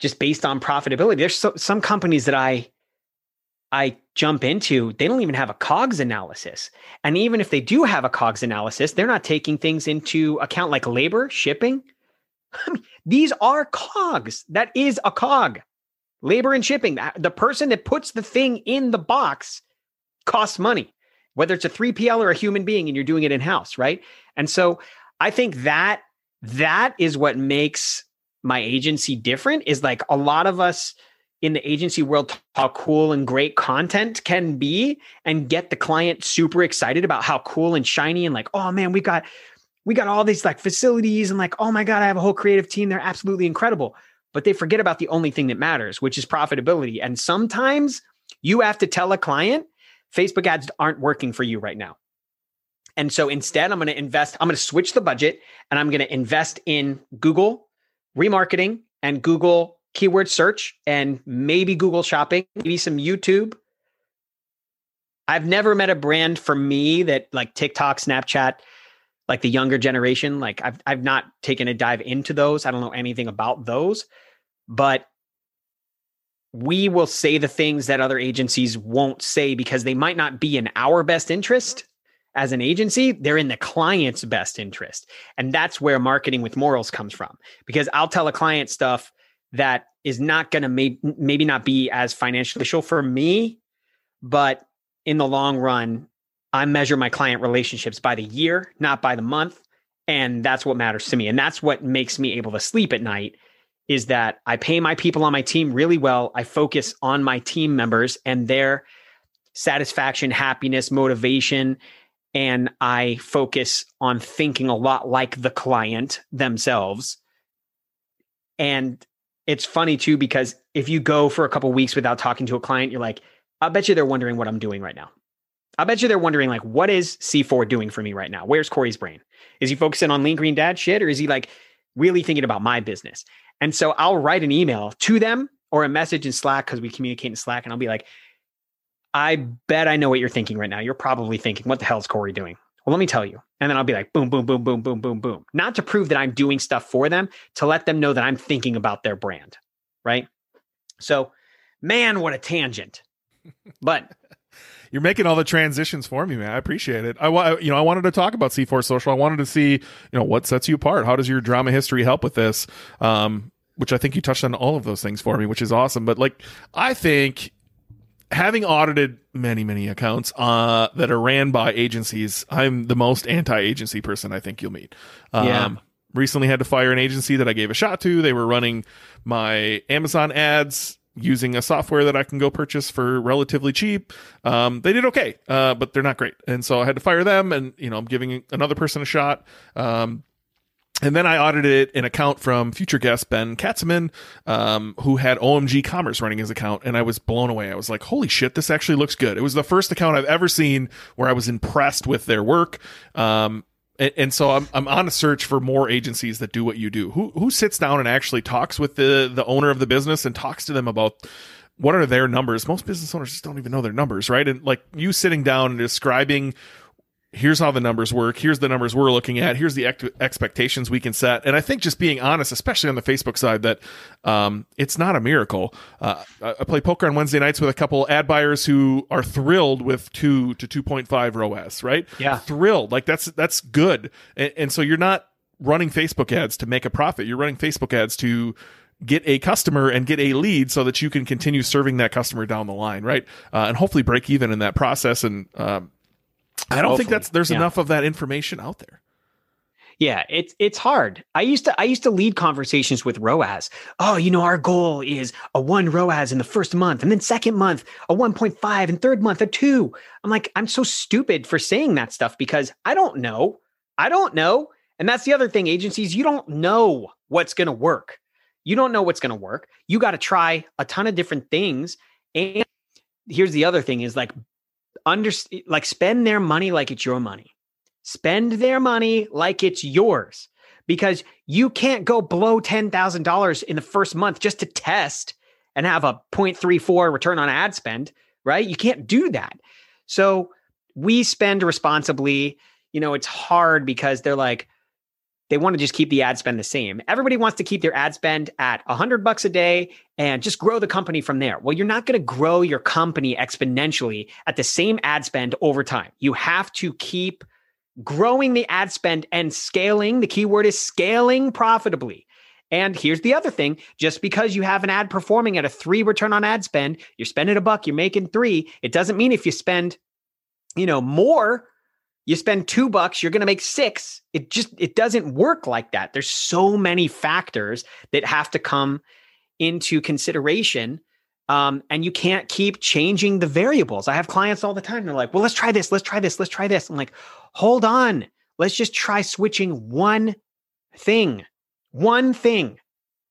just based on profitability. There's so, some companies that I I jump into, they don't even have a COGS analysis. And even if they do have a COGS analysis, they're not taking things into account like labor, shipping. I mean, these are COGS. That is a COG. Labor and shipping. Uh, the person that puts the thing in the box costs money, whether it's a 3PL or a human being and you're doing it in house, right? And so I think that that is what makes my agency different is like a lot of us in the agency world how cool and great content can be and get the client super excited about how cool and shiny and like oh man we got we got all these like facilities and like oh my god i have a whole creative team. They're absolutely incredible. But they forget about the only thing that matters which is profitability. And sometimes you have to tell a client facebook ads aren't working for you right now. And so instead i'm going to invest i'm going to switch the budget and i'm going to invest in google remarketing and google keyword search and maybe Google Shopping, maybe some YouTube. I've never met a brand for me that like TikTok, Snapchat, like the younger generation. Like I've I've not taken a dive into those. I don't know anything about those, but we will say the things that other agencies won't say because they might not be in our best interest as an agency, they're in the client's best interest. And that's where marketing with morals comes from. Because I'll tell a client stuff that is not going to may- maybe not be as financially beneficial for me, but in the long run, I measure my client relationships by the year, not by the month. And that's what matters to me. And that's what makes me able to sleep at night is that I pay my people on my team really well. I focus on my team members and their satisfaction, happiness, motivation. And I focus on thinking a lot like the client themselves. And it's funny too because if you go for a couple weeks without talking to a client, you're like, I bet you they're wondering what I'm doing right now. I bet you they're wondering like, what is C4 doing for me right now? Where's Cory's brain? Is he focusing on lean green dad shit or is he like really thinking about my business? And so I'll write an email to them or a message in Slack because we communicate in Slack and I'll be like, I bet I know what you're thinking right now. You're probably thinking, what the hell is Cory doing? Well, let me tell you. And then I'll be like, boom, boom, boom, boom, boom, boom, boom. Not to prove that I'm doing stuff for them, to let them know that I'm thinking about their brand. Right. So, man, what a tangent. But you're making all the transitions for me, man. I appreciate it. I you know, I wanted to talk about C4 Social. I wanted to see, you know, what sets you apart. How does your drama history help with this? Um, which I think you touched on all of those things for me, which is awesome. But like, I think having audited many many accounts uh, that are ran by agencies i'm the most anti-agency person i think you'll meet. Um, yeah. recently had to fire an agency that i gave a shot to. They were running my amazon ads using a software that i can go purchase for relatively cheap. Um, they did okay uh, but they're not great. And so i had to fire them and you know i'm giving another person a shot. Um, and then I audited an account from future guest Ben Katzman, um, who had OMG Commerce running his account, and I was blown away. I was like, "Holy shit, this actually looks good!" It was the first account I've ever seen where I was impressed with their work. Um, and, and, so I'm I'm on a search for more agencies that do what you do. Who who sits down and actually talks with the the owner of the business and talks to them about what are their numbers? Most business owners just don't even know their numbers, right? And like you sitting down and describing here's how the numbers work here's the numbers we're looking at here's the ex- expectations we can set. And i think just being honest especially on the facebook side that um, it's not a miracle. Uh, i play poker on wednesday nights with a couple ad buyers who are thrilled with 2 to 2.5 ROAS, right? Yeah. Thrilled. Like that's that's good. And, and so you're not running facebook ads to make a profit. You're running facebook ads to get a customer and get a lead so that you can continue serving that customer down the line, right? Uh, and hopefully break even in that process. And um, I don't Hopefully. think that's there's yeah. enough of that information out there. Yeah, it's it's hard. I used to I used to lead conversations with ROAS. Oh, you know, our goal is a one ROAS in the first month, and then second month a 1.5, and third month a two. I'm like, I'm so stupid for saying that stuff because I don't know. I don't know. And that's the other thing, agencies, you don't know what's gonna work. You don't know what's gonna work. You got to try a ton of different things. And here's the other thing is like under like spend their money like it's your money. Spend their money like it's yours because you can't go below $10,000 in the first month just to test and have a 0.34 return on ad spend, right? You can't do that. So we spend responsibly. You know, it's hard because they're like, they want to just keep the ad spend the same. Everybody wants to keep their ad spend at 100 bucks a day and just grow the company from there. Well, you're not going to grow your company exponentially at the same ad spend over time. You have to keep growing the ad spend and scaling. The keyword is scaling profitably. And here's the other thing just because you have an ad performing at a three return on ad spend, you're spending a buck, you're making three. It doesn't mean if you spend, you know, more you spend two bucks you're going to make six. It just it doesn't work like that. There's so many factors that have to come into consideration um, and you can't keep changing the variables. I have clients all the time they're like well let's try this let's try this let's try this. I'm like hold on. Let's just try switching one thing one thing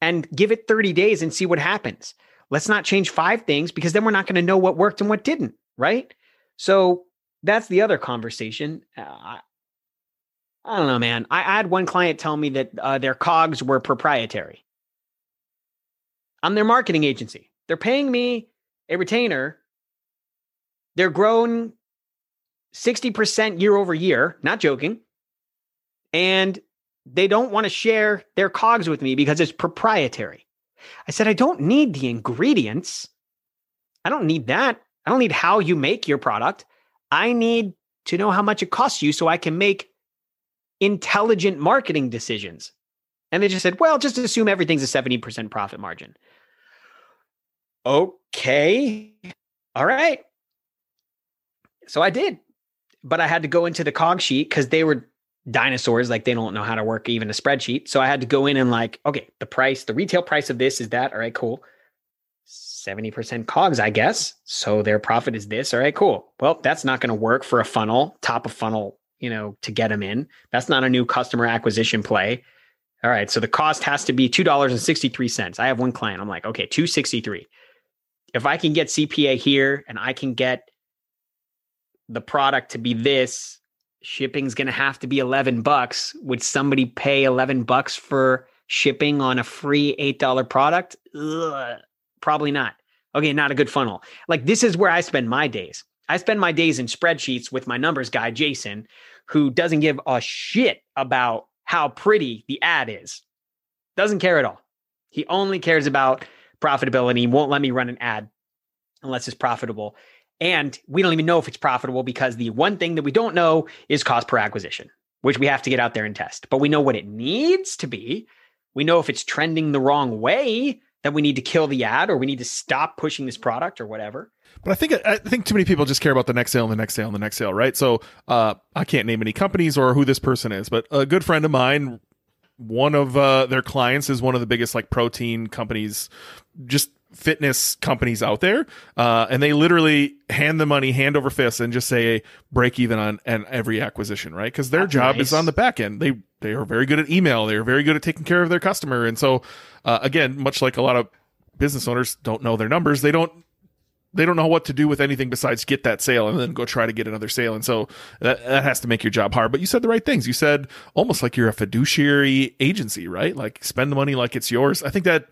and give it 30 days and see what happens. Let's not change five things because then we're not going to know what worked and what didn't right? So that's the other conversation. Uh, I, don't know, man. I, I, had one client tell me that uh, their cogs were proprietary. I'm their marketing agency. They're paying me a retainer. They're grown 60% year over year, not joking. And they don't want to share their cogs with me because it's proprietary. I said, I don't need the ingredients. I don't need that. I don't need how you make your product. I need to know how much it costs you so I can make intelligent marketing decisions. And they just said, well, just assume everything's a 70% profit margin. Okay. All right. So I did. But I had to go into the cog sheet because they were dinosaurs. Like they don't know how to work even a spreadsheet. So I had to go in and like, okay, the price, the retail price of this is that. All right, cool. 70% cogs, I guess. So their profit is this. All right, cool. Well, that's not going to work for a funnel, top of funnel, you know, to get them in. That's not a new customer acquisition play. All right. So the cost has to be $2.63. I have one client. I'm like, okay, 263. If I can get CPA here and I can get the product to be this, shipping's going to have to be 11 bucks. Would somebody pay 11 bucks for shipping on a free $8 product? Ugh Probably not. Okay, not a good funnel. Like this is where I spend my days. I spend my days in spreadsheets with my numbers guy, Jason, who doesn't give a shit about how pretty the ad is. Doesn't care at all. He only cares about profitability. He won't let me run an ad unless it's profitable. And we don't even know if it's profitable because the one thing that we don't know is cost per acquisition, which we have to get out there and test. But we know what it needs to be. We know if it's trending the wrong way that we need to kill the ad or we need to stop pushing this product or whatever. But I think I think too many people just care about the next sale and the next sale and the next sale, right? So uh, I can't name any companies or who this person is, but a good friend of mine, one of uh, their clients is one of the biggest like protein companies, just fitness companies out there, uh, and they literally hand the money hand over fist and just say break even on and every acquisition, right? Because their That's job nice. is on the back end. They they are very good at email. They are very good at taking care of their customer, and so uh, again, much like a lot of business owners don't know their numbers, they don't they don't know what to do with anything besides get that sale and then go try to get another sale. And so that, that has to make your job hard. But you said the right things. You said almost like you're a fiduciary agency, right? Like spend the money like it's yours. I think that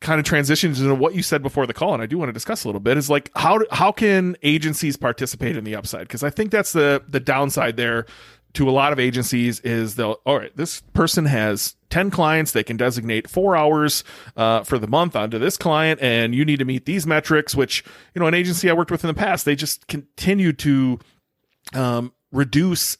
kind of transitions into what you said before the call and I do want to discuss a little bit is like how how can agencies participate in the upside because I think that's the the downside there to a lot of agencies is they'll all right this person has 10 clients. They can designate four hours uh, for the month onto this client and you need to meet these metrics which you know an agency i worked with in the past they just continue to um, reduce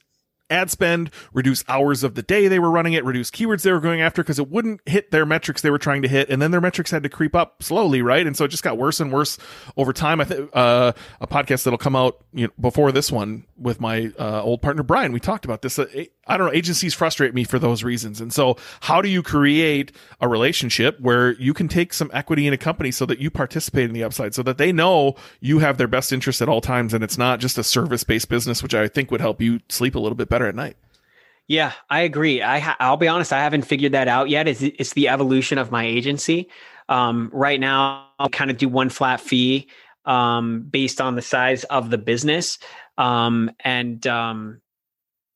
ad spend, reduce hours of the day they were running it, reduce keywords they were going after because it wouldn't hit their metrics they were trying to hit, and then their metrics had to creep up slowly, right? And so it just got worse and worse over time. I think uh, a podcast that'll come out you know, before this one with my uh, old partner Brian, we talked about this. Uh, I don't know, agencies frustrate me for those reasons, and so how do you create a relationship where you can take some equity in a company so that you participate in the upside, so that they know you have their best interest at all times, and it's not just a service based business, which I think would help you sleep a little bit better at night. Yeah, I agree. I ha- I'll be honest, I haven't figured that out yet. It's, it's the evolution of my agency. Um, right now, I'll kind of do one flat fee um, based on the size of the business, um, and um,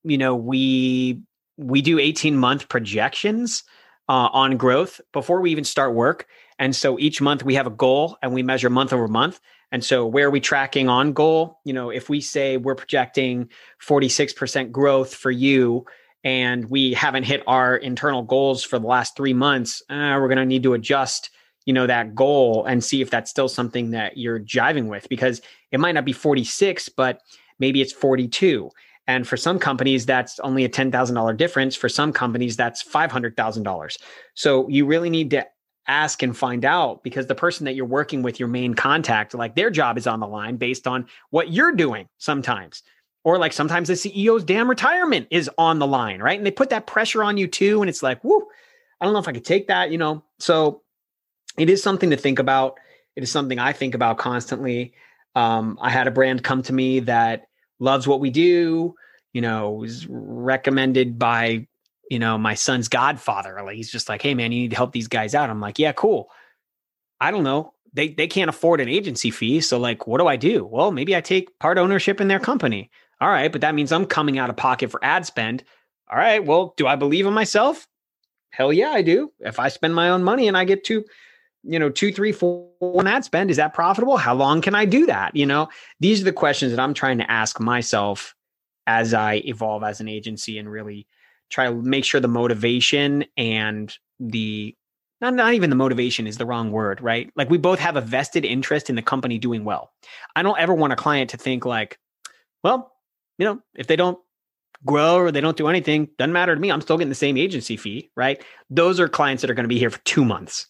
you know we we do eighteen month projections uh, on growth before we even start work. And so each month we have a goal and we measure month over month. And so where are we tracking on goal? You know, if we say we're projecting 46% growth for you and we haven't hit our internal goals for the last three months, uh, we're going to need to adjust, you know, that goal and see if that's still something that you're jiving with because it might not be 46, but maybe it's 42. And for some companies, that's only a $10,000 difference. For some companies, that's $500,000. So you really need to ask and find out because the person that you're working with, your main contact, like their job is on the line based on what you're doing sometimes. Or like sometimes the CEO's damn retirement is on the line, right? And they put that pressure on you too. And it's like, whoo, I don't know if I could take that, you know? So it is something to think about. It is something I think about constantly. Um, I had a brand come to me that loves what we do, you know, was recommended by you know, my son's godfather. Like he's just like, hey man, you need to help these guys out. I'm like, yeah, cool. I don't know. They they can't afford an agency fee. So like, what do I do? Well, maybe I take part ownership in their company. All right, but that means I'm coming out of pocket for ad spend. All right, well, do I believe in myself? Hell yeah, I do. If I spend my own money and I get to, you know, two, three, four one ad spend, is that profitable? How long can I do that? You know, these are the questions that I'm trying to ask myself as I evolve as an agency and really try to make sure the motivation and the not, not even the motivation is the wrong word, right? Like we both have a vested interest in the company doing well. I don't ever want a client to think like, well, you know, if they don't grow or they don't do anything, doesn't matter to me. I'm still getting the same agency fee, right? Those are clients that are going to be here for two months,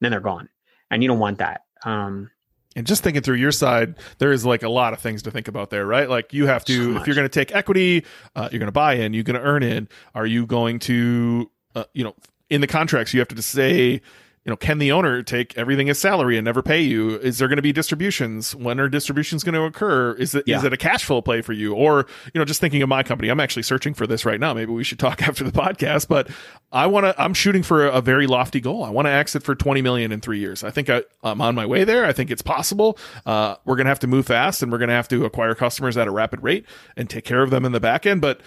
then they're gone, and you don't want that. Um, and just thinking through your side, there is like a lot of things to think about there, right? Like you have to, So if you're going to take equity, uh, you're going to buy in, you're going to earn in. Are you going to, uh, you know, in the contracts, you have to say, you know, can the owner take everything as salary and never pay you? Is there going to be distributions? When are distributions going to occur? Is it is Yeah. it a cash flow play for you? Or, you know, just thinking of my company, I'm actually searching for this right now. Maybe we should talk after the podcast, but I want to, I'm shooting for a, a very lofty goal. I want to exit for 20 million in three years. I think I, I'm on my way there. I think it's possible. Uh, we're going to have to move fast and we're going to have to acquire customers at a rapid rate and take care of them in the back end. But,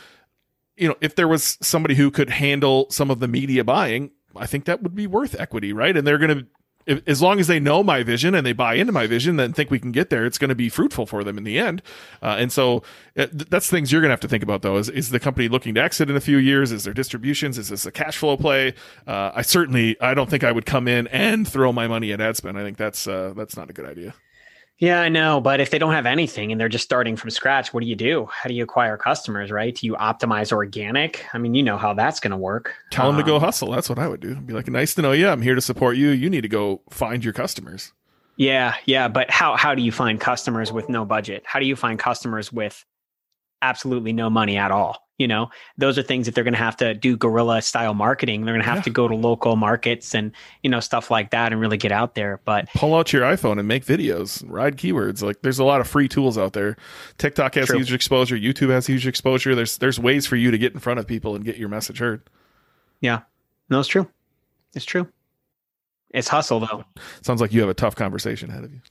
you know, if there was somebody who could handle some of the media buying, I think that would be worth equity, right? And they're going to as long as they know my vision and they buy into my vision, then think we can get there. It's going to be fruitful for them in the end. Uh, and so uh, that's things you're going to have to think about though. Is, is the company looking to exit in a few years? Is there distributions? Is this a cash flow play? Uh, I certainly, I don't think I would come in and throw my money at ad spend. I think that's, uh, that's not a good idea. Yeah, I know. But if they don't have anything and they're just starting from scratch, what do you do? How do you acquire customers, right? Do you optimize organic? I mean, you know how that's going to work. Tell them um, to go um, hustle. That's what I would do. Be like, nice to know you. I'm here to support you. You need to go find your customers. Yeah, yeah. But how, how do you find customers with no budget? How do you find customers with absolutely no money at all? You know those are things that they're going to have to do guerrilla style marketing. They're going to have yeah. to go to local markets and you know stuff like that and really get out there. But pull out your iphone and make videos ride keywords. Like there's a lot of free tools out there. Tiktok has True. huge exposure. Youtube has huge exposure. There's there's ways for you to get in front of people and get your message heard. Yeah. No it's true. It's true. It's hustle though. Sounds like you have a tough conversation ahead of you.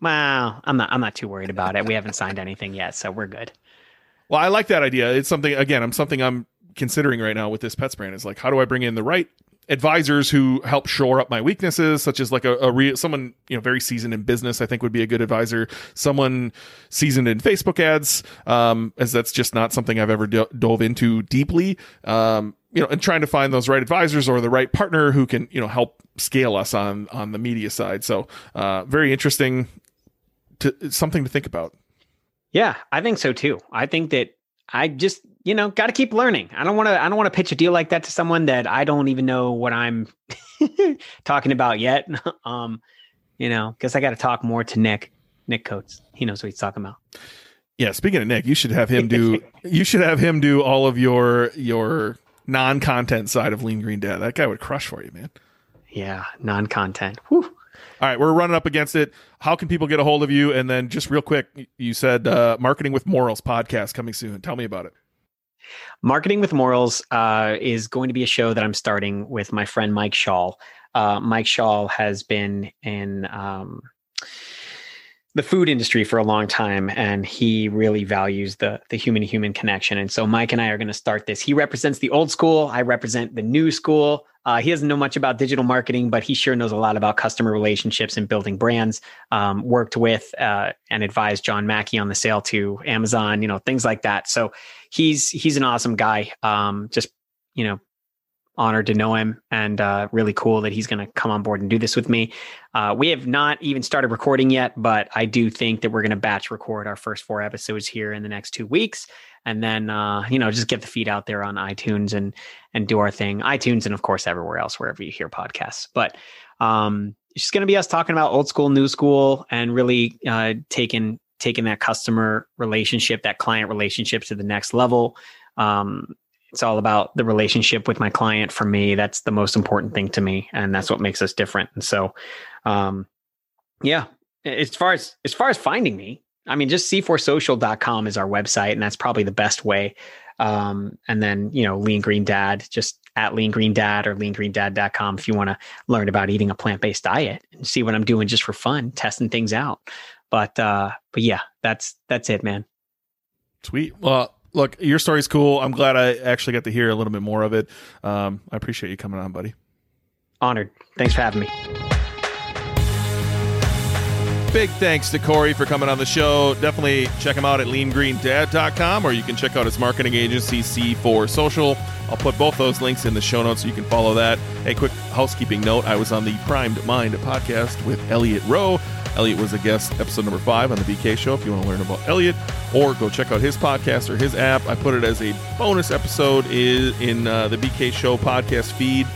Well i'm not i'm not too worried about it. We haven't signed anything yet so we're good well, I like that idea. It's something again, I'm something I'm considering right now with this pets brand is like how do I bring in the right advisors who help shore up my weaknesses, such as like a, a someone you know very seasoned in business. I think would be a good advisor. Someone seasoned in Facebook ads, um, as that's just not something I've ever do- dove into deeply. Um, you know, and trying to find those right advisors or the right partner who can you know help scale us on on the media side. So, uh, very interesting. To something to think about. Yeah, I think so too. I think that I just, you know, got to keep learning. I don't want to I don't want to pitch a deal like that to someone that I don't even know what I'm talking about yet. um, you know, cuz I got to talk more to Nick, Nick Coates. He knows what he's talking about. Yeah, speaking of Nick, you should have him do you should have him do all of your your non-content side of Lean Green Dad. That guy would crush for you, man. Yeah, non-content. Whew. All right, we're running up against it. How can people get a hold of you? And then just real quick, you said uh, Marketing with Morals podcast coming soon. Tell me about it. Marketing with Morals uh, is going to be a show that I'm starting with my friend Mike Shaw. Uh, Mike Shaw has been in um, the food industry for a long time, and he really values the the human human connection. And so Mike and I are going to start this. He represents the old school. I represent the new school. Uh, he doesn't know much about digital marketing, but he sure knows a lot about customer relationships and building brands. Um, worked with uh, and advised John Mackey on the sale to Amazon, you know, things like that. So he's he's an awesome guy. Um, just you know, honored to know him and uh, really cool that he's going to come on board and do this with me. Uh, we have not even started recording yet, but I do think that we're going to batch record our first four episodes here in the next two weeks and then uh, you know just get the feed out there on iTunes and and do our thing. iTunes and of course everywhere else wherever you hear podcasts. But um, it's just going to be us talking about old school, new school, and really uh, taking taking that customer relationship, that client relationship to the next level. Um, it's all about the relationship with my client. For me, that's the most important thing to me, and that's what makes us different. And so, um, yeah, as far as as far as finding me, I mean, just c4social.com is our website, and that's probably the best way. Um, and then, you know, Lean Green Dad, just at Lean Green Dad or leangreendad.com if you want to learn about eating a plant based diet and see what I'm doing just for fun, testing things out. But, uh, but yeah, that's, that's it, man. Sweet. Well, look, your story's cool. I'm glad I actually got to hear a little bit more of it. Um, I appreciate you coming on, buddy. Honored. Thanks for having me. Big thanks to Cory for coming on the show. Definitely check him out at leangreendad.com or you can check out his marketing agency, C4 Social. I'll put both those links in the show notes so you can follow that. A quick housekeeping note I was on the Primed Mind podcast with Elliot Roe. Elliot was a guest, episode number five on the BK show. If you want to learn about Elliot, or go check out his podcast or his app, I put it as a bonus episode in uh, the BK show podcast feed.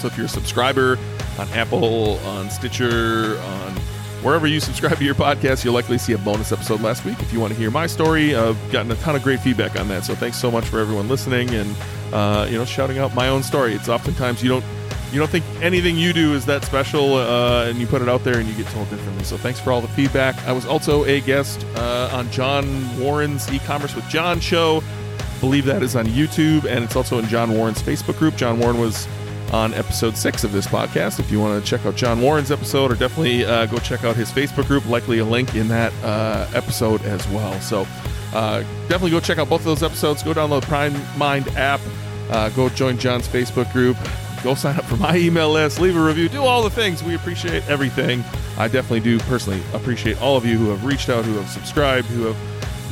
So if you're a subscriber on Apple, on Stitcher, on Wherever you subscribe to your podcast, you'll likely see a bonus episode last week. If you want to hear my story, I've gotten a ton of great feedback on that. So thanks so much for everyone listening and uh, you know shouting out my own story. It's oftentimes you don't you don't think anything you do is that special, uh, and you put it out there and you get told differently. So thanks for all the feedback. I was also a guest uh, on John Warren's e-commerce with John show. I believe that is on YouTube, and it's also in John Warren's Facebook group. John Warren was on episode six of this podcast. If you want to check out John Warren's episode, or definitely uh, go check out his Facebook group, likely a link in that uh, episode as well. So uh, definitely go check out both of those episodes. Go download the Prime Mind app. Uh, go join John's Facebook group. go sign up for my email list, leave a review, do all the things. We appreciate everything. I definitely do personally appreciate all of you who have reached out, who have subscribed, who have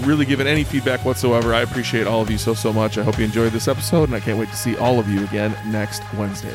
really given any feedback whatsoever. I appreciate all of you so, so much. I hope you enjoyed this episode, and I can't wait to see all of you again next Wednesday.